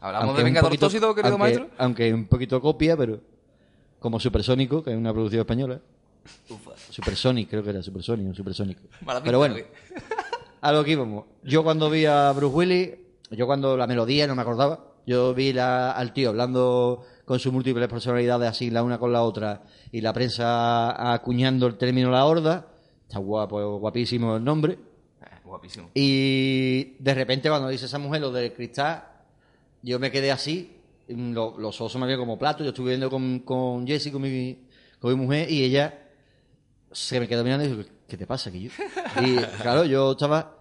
¿Hablamos aunque de un Vengador poquito- Tóxido, querido aunque- maestro? Aunque un poquito copia, pero como Supersónico, que es una producción española. Supersonic, creo que era Supersonic o Supersónico. Pero bueno, a lo que íbamos. Yo cuando vi a Bruce Willis, yo cuando la melodía no me acordaba, yo vi la- al tío hablando con sus múltiples personalidades así la una con la otra y la prensa acuñando el término la horda. Está guapo, guapísimo el nombre. Eh, Guapísimo. Y de repente cuando dice esa mujer lo del cristal, yo me quedé así, mm, lo- los ojos se me habían como platos, yo estuve viendo con, con Jessie, con mi, con mi mujer, y ella se me quedó mirando y dijo, ¿qué te pasa? Y claro, yo estaba...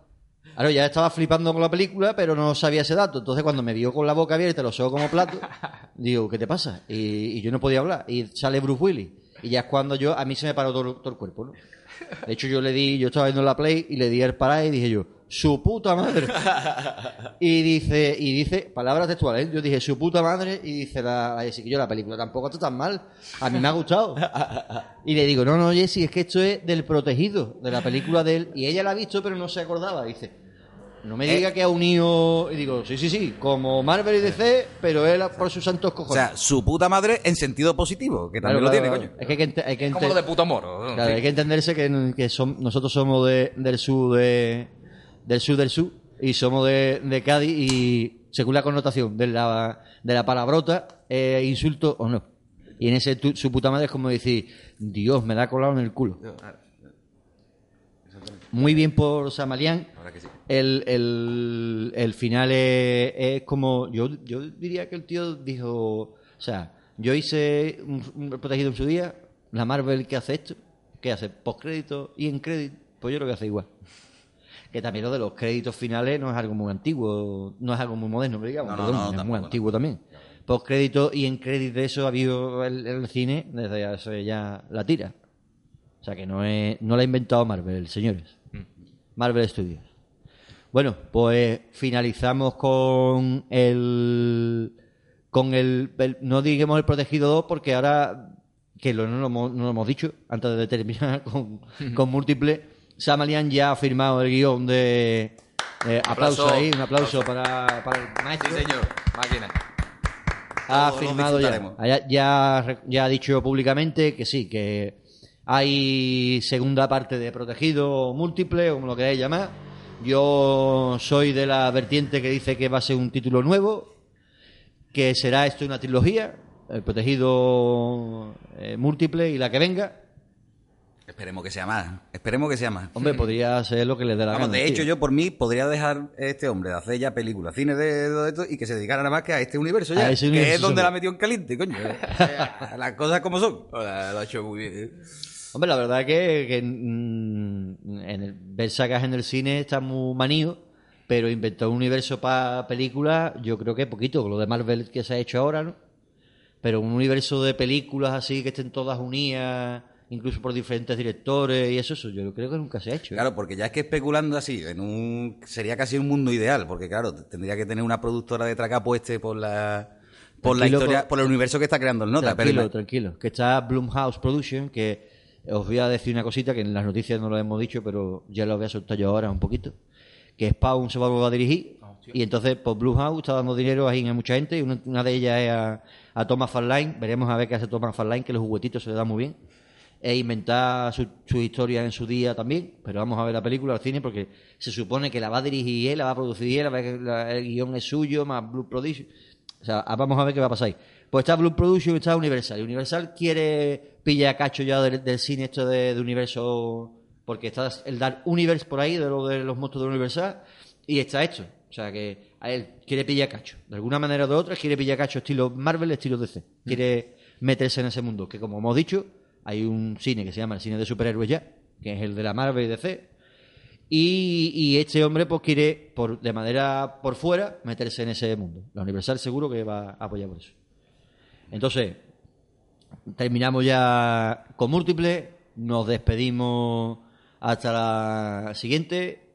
Claro, ya estaba flipando con la película, pero no sabía ese dato. Entonces, cuando me vio con la boca abierta, los ojos como platos, digo, ¿qué te pasa? Y, y yo no podía hablar. Y sale Bruce Willis. Y ya es cuando yo, a mí se me paró todo, todo el cuerpo, ¿no? De hecho, yo le di, yo estaba viendo la play y le di el parar y dije yo, su puta madre. y dice, y dice, palabras textuales, ¿eh? yo dije, su puta madre, y dice la, la Jessie, que yo la película tampoco está tan mal, a mí me ha gustado. y le digo, no, no, Jessie, es que esto es del protegido, de la película de él, y ella la ha visto, pero no se acordaba, dice. No me diga que ha unido. Y digo, sí, sí, sí, como Marvel y DC, pero él por sus santos O cojones. sea, su puta madre en sentido positivo, que también Claro, lo tiene, claro, coño. Es que hay que, hay que Como lo de puto moro. Claro, Sí. hay que entenderse que, nosotros somos de- del sur de, del sur del sur y somos de, de Cádiz y según la connotación de la, de la palabrota, eh, insulto o no. Y en ese tu- su puta madre es como decir, Dios, me da colado en el culo. Muy bien por Samalián. El, el, el final es, es como. Yo, yo diría que el tío dijo. O sea, yo hice un, un protegido en su día. La Marvel, ¿qué hace esto? ¿Qué hace? Postcrédito y en crédito. Pues yo lo que hace igual. Que también lo de los créditos finales no es algo muy antiguo, no es algo muy moderno, pero digamos, No, no, perdón, no, es muy tampoco, antiguo también. Postcrédito y en crédito de eso ha habido el, el cine desde hace ya la tira. O sea que no, es, no lo ha inventado Marvel, señores. Marvel Studios. Bueno, pues finalizamos con el. Con el. el- no digamos el Protegido 2, porque ahora. Que lo, no, lo hemos, no lo hemos dicho antes de terminar con, con múltiples. Samalian ya ha firmado el guion de... eh, aplauso, Aplauso. ahí, un aplauso para, para el maestro. Sí, señor. Máquina. ha Todos firmado ya, ya, ya, ya ha dicho públicamente que sí, que hay segunda parte de Protegido Múltiple, o como lo queráis llamar. Yo soy de la vertiente que dice que va a ser un título nuevo, que será esto una trilogía, el Protegido eh, Múltiple y la que venga. Esperemos que sea más. Esperemos que sea más. Hombre, podría ser lo que le dé la Vamos, gana. de tío. hecho, yo por mí podría dejar a este hombre de hacer ya películas, cine de, de esto y que se dedicara nada más que a este universo ya. Que universo es donde la metió en caliente, coño. Las cosas como son. Lo ha hecho muy bien. Hombre, la verdad que, que, mm, en el, ver sagas en el cine está muy manío, pero inventar un universo para películas, yo creo que poquito, lo de Marvel que se ha hecho ahora, ¿no? Pero un universo de películas así que estén todas unidas, incluso por diferentes directores y eso, eso yo creo que nunca se ha hecho. ¿eh? Claro, porque ya es que especulando así, en un sería casi un mundo ideal, porque claro, tendría que tener una productora de traca pueste por la por la historia, por el universo que está creando el Nota, tranquilo, pero tranquilo. Que está Blumhouse Production, que os voy a decir una cosita que en las noticias no lo hemos dicho, pero ya lo voy a soltar yo ahora un poquito. Que Spawn se va a dirigir y entonces pues Blumhouse está dando dinero ahí a mucha gente y una, una de ellas es a, a Thomas Farline. Veremos a ver qué hace Thomas Farline, que los juguetitos se le dan muy bien. E inventar su, su historia en su día también, pero vamos a ver la película al cine porque se supone que la va a dirigir él, la va a producir él, la- el guion es suyo, más Blue Production. O sea, vamos a ver qué va a pasar ahí. Pues está Blue Production y está Universal. Y Universal quiere pillar cacho ya del, del cine esto de, de universo, porque está el Dark Universe por ahí, de lo de los monstruos de Universal, y está hecho. O sea que a él quiere pillar cacho. De alguna manera o de otra quiere pillar cacho estilo Marvel, estilo DC. Quiere meterse en ese mundo, que como hemos dicho, hay un cine que se llama el cine de superhéroes ya, que es el de la Marvel y DC, y, este hombre pues quiere por, de manera por fuera meterse en ese mundo. La Universal seguro que va a apoyar por eso. Entonces, terminamos ya con múltiples, nos despedimos hasta la siguiente.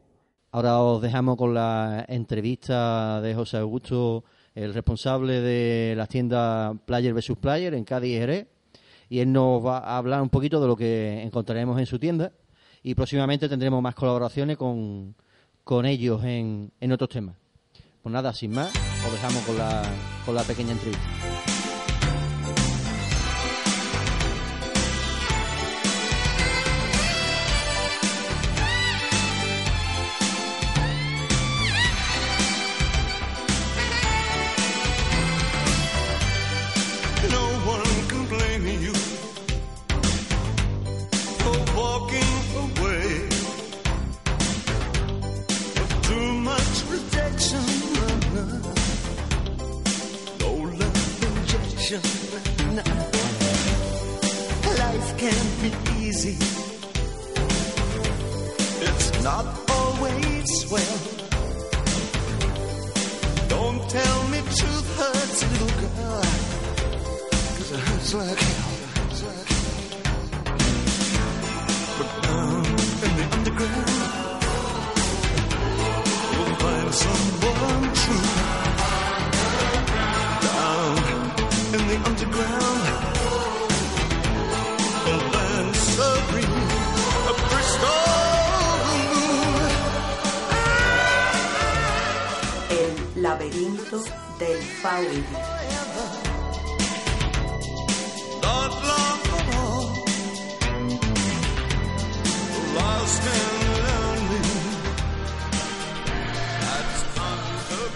Ahora os dejamos con la entrevista de José Augusto, el responsable de las tiendas Player vs Player en Cádiz Jerez. Y él nos va a hablar un poquito de lo que encontraremos en su tienda. Y próximamente tendremos más colaboraciones con, con ellos en, en otros temas. Pues nada, sin más, os dejamos con la, con la pequeña entrevista.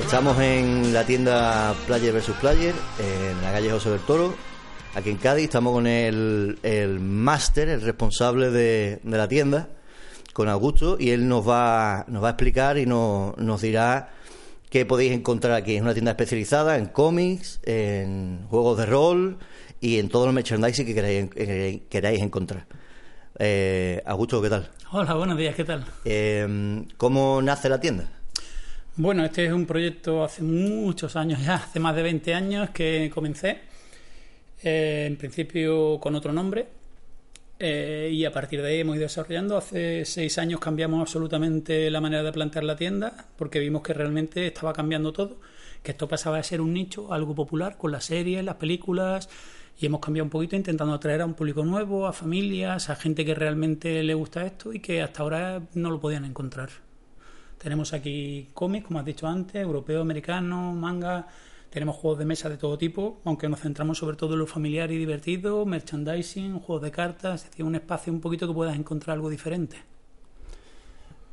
Estamos en la tienda Player vs Player, en la calle José del Toro, aquí en Cádiz. Estamos con el, el máster, el responsable de, de la tienda, con Augusto, y él nos va, nos va a explicar y nos, nos dirá qué podéis encontrar aquí. Es una tienda especializada en cómics, en juegos de rol y en todo el merchandising que queráis, que queráis encontrar. Eh, Augusto, ¿qué tal? Hola, buenos días, ¿qué tal? Eh, ¿Cómo nace la tienda? Bueno, este es un proyecto hace muchos años ya, hace más de 20 años que comencé. Eh, en principio con otro nombre. Eh, y a partir de ahí hemos ido desarrollando. Hace seis años cambiamos absolutamente la manera de plantear la tienda porque vimos que realmente estaba cambiando todo. Que esto pasaba de ser un nicho, algo popular, con las series, las películas Y hemos cambiado un poquito intentando atraer a un público nuevo, a familias, a gente que realmente le gusta esto y que hasta ahora no lo podían encontrar. Tenemos aquí cómics, como has dicho antes, europeo, americano, manga. Tenemos juegos de mesa de todo tipo, aunque nos centramos sobre todo en lo familiar y divertido, merchandising, juegos de cartas, es decir, un espacio un poquito que puedas encontrar algo diferente.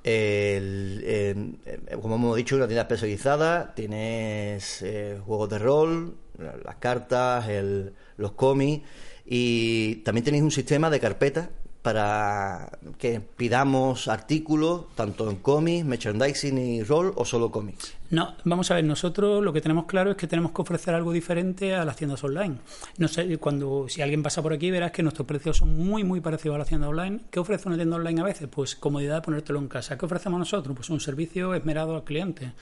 Eh, como hemos dicho, una tienda especializada, tienes eh, juegos de rol, la- las cartas, el- los cómics y también tenéis un sistema de carpetas para que pidamos artículos tanto en cómics, merchandising y rol o solo cómics. No, vamos a ver, nosotros lo que tenemos claro es que tenemos que ofrecer algo diferente a las tiendas online. No sé, cuando si alguien pasa por aquí verás que nuestros precios son muy muy parecidos a la tienda online. ¿Qué ofrece una tienda online a veces? Pues comodidad de ponértelo en casa. ¿Qué ofrecemos nosotros? Pues un servicio esmerado al cliente.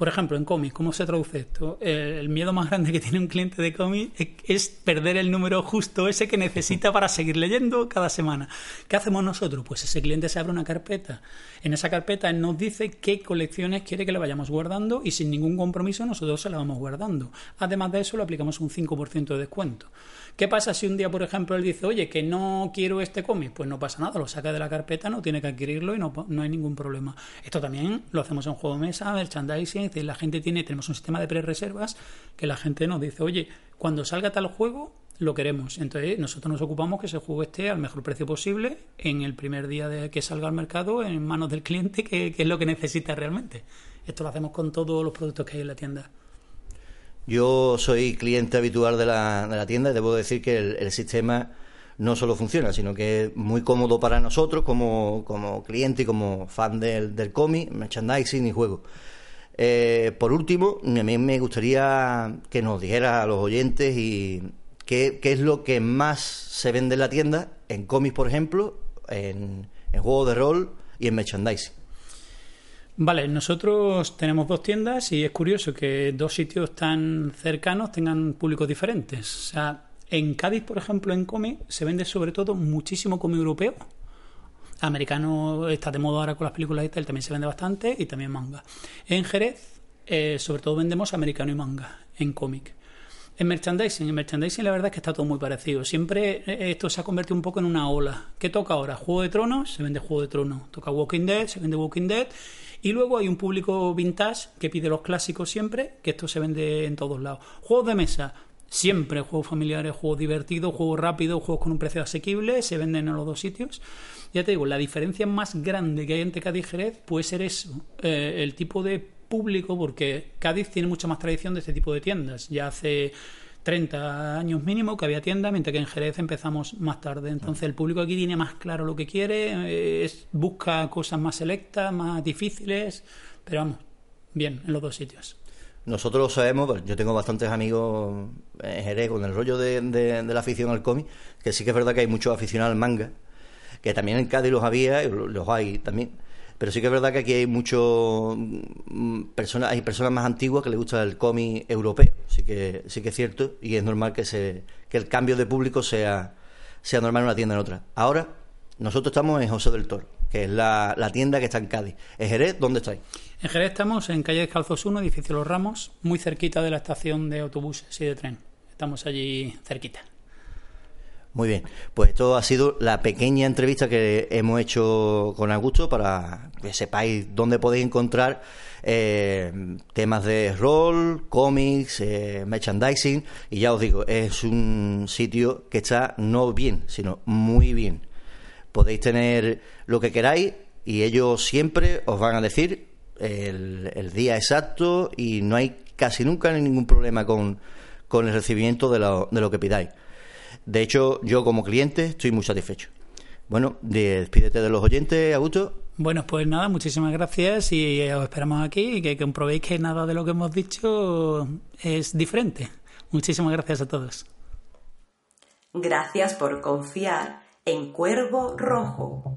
Por ejemplo, en cómics, ¿cómo se traduce esto? Eh, El miedo más grande que tiene un cliente de cómics es- perder el número justo ese que necesita para seguir leyendo cada semana. ¿Qué hacemos nosotros? Pues ese cliente se abre una carpeta. En esa carpeta él nos dice qué colecciones quiere que le vayamos guardando y sin ningún compromiso nosotros se la vamos guardando. Además de eso, le aplicamos un 5% de descuento. ¿Qué pasa si un día, por ejemplo, él dice, oye, que no quiero este cómic? Pues no pasa nada, lo saca de la carpeta, no tiene que adquirirlo y no, no hay ningún problema. Esto también lo hacemos en juego de mesa, merchandising, la gente tiene, tenemos un sistema de pre-reservas que la gente nos dice, oye, cuando salga tal juego, lo queremos. Entonces, nosotros nos ocupamos que ese juego esté al mejor precio posible en el primer día de que salga al mercado, en manos del cliente, que, que es lo que necesita realmente. Esto lo hacemos con todos los productos que hay en la tienda. Yo soy cliente habitual de la, tienda y debo decir que el, sistema no solo funciona, sino que es muy cómodo para nosotros como, cliente y como fan del, cómic, merchandising y juego. Eh, por último, a mí me gustaría que nos dijera a los oyentes y qué, qué es lo que más se vende en la tienda, en cómics, por ejemplo, en, en juegos de rol y en merchandising. Vale, nosotros tenemos dos tiendas y es curioso que dos sitios tan cercanos tengan públicos diferentes. O sea, en Cádiz, por ejemplo, en cómic se vende sobre todo muchísimo cómic europeo. Americano está de moda ahora con las películas y tal, también se vende bastante y también manga. En Jerez, eh, sobre todo vendemos americano y manga en cómic. En merchandising, en merchandising la verdad es que está todo muy parecido. Siempre eh, esto se ha convertido un poco en una ola. ¿Qué toca ahora? Juego de Tronos, se vende Juego de Tronos. Toca Walking Dead, se vende Walking Dead. Y luego hay un público vintage que pide los clásicos siempre, que esto se vende en todos lados. Juegos de mesa, siempre juegos familiares, juegos divertidos, juegos rápidos, juegos con un precio asequible, se venden en los dos sitios. Ya te digo, la diferencia más grande que hay entre Cádiz y Jerez puede ser eso, eh, el tipo de público, porque Cádiz tiene mucha más tradición de este tipo de tiendas. Ya hace 30 años mínimo que había tiendas, mientras que en Jerez empezamos más tarde. Entonces el público aquí tiene más claro lo que quiere, eh, es- busca cosas más selectas, más difíciles, pero vamos, bien, en los dos sitios. Nosotros lo sabemos, pues, yo tengo bastantes amigos en Jerez con el rollo de, de- de la afición al cómic, que sí que es verdad que hay muchos aficionados al manga, que también en Cádiz los había, los hay también, pero sí que es verdad que aquí hay muchos mm, personas, hay personas más antiguas que les gusta el cómic europeo, sí que, sí que es cierto, y es normal que se, que el cambio de público sea, sea normal en una tienda en otra. Ahora, nosotros estamos en José del Toro, que es la, la tienda que está en Cádiz. ¿En Jerez dónde estáis? En Jerez estamos en calle Descalzos 1, edificio Los Ramos, muy cerquita de la estación de autobuses y de tren. Estamos allí cerquita. Muy bien, pues esto ha sido la pequeña entrevista que hemos hecho con Augusto para que sepáis dónde podéis encontrar eh, temas de rol, cómics, eh, merchandising y ya os digo, es un sitio que está no bien, sino muy bien. Podéis tener lo que queráis y ellos siempre os van a decir el, el día exacto y no hay casi nunca ningún problema con, con el recibimiento de lo, de lo que pidáis. De hecho, yo como cliente estoy muy satisfecho. Bueno, despídete de los oyentes, Augusto. Bueno, pues nada, muchísimas gracias y os esperamos aquí y que comprobéis que nada de lo que hemos dicho es diferente. Muchísimas gracias a todos. Gracias por confiar en Cuervo Rojo.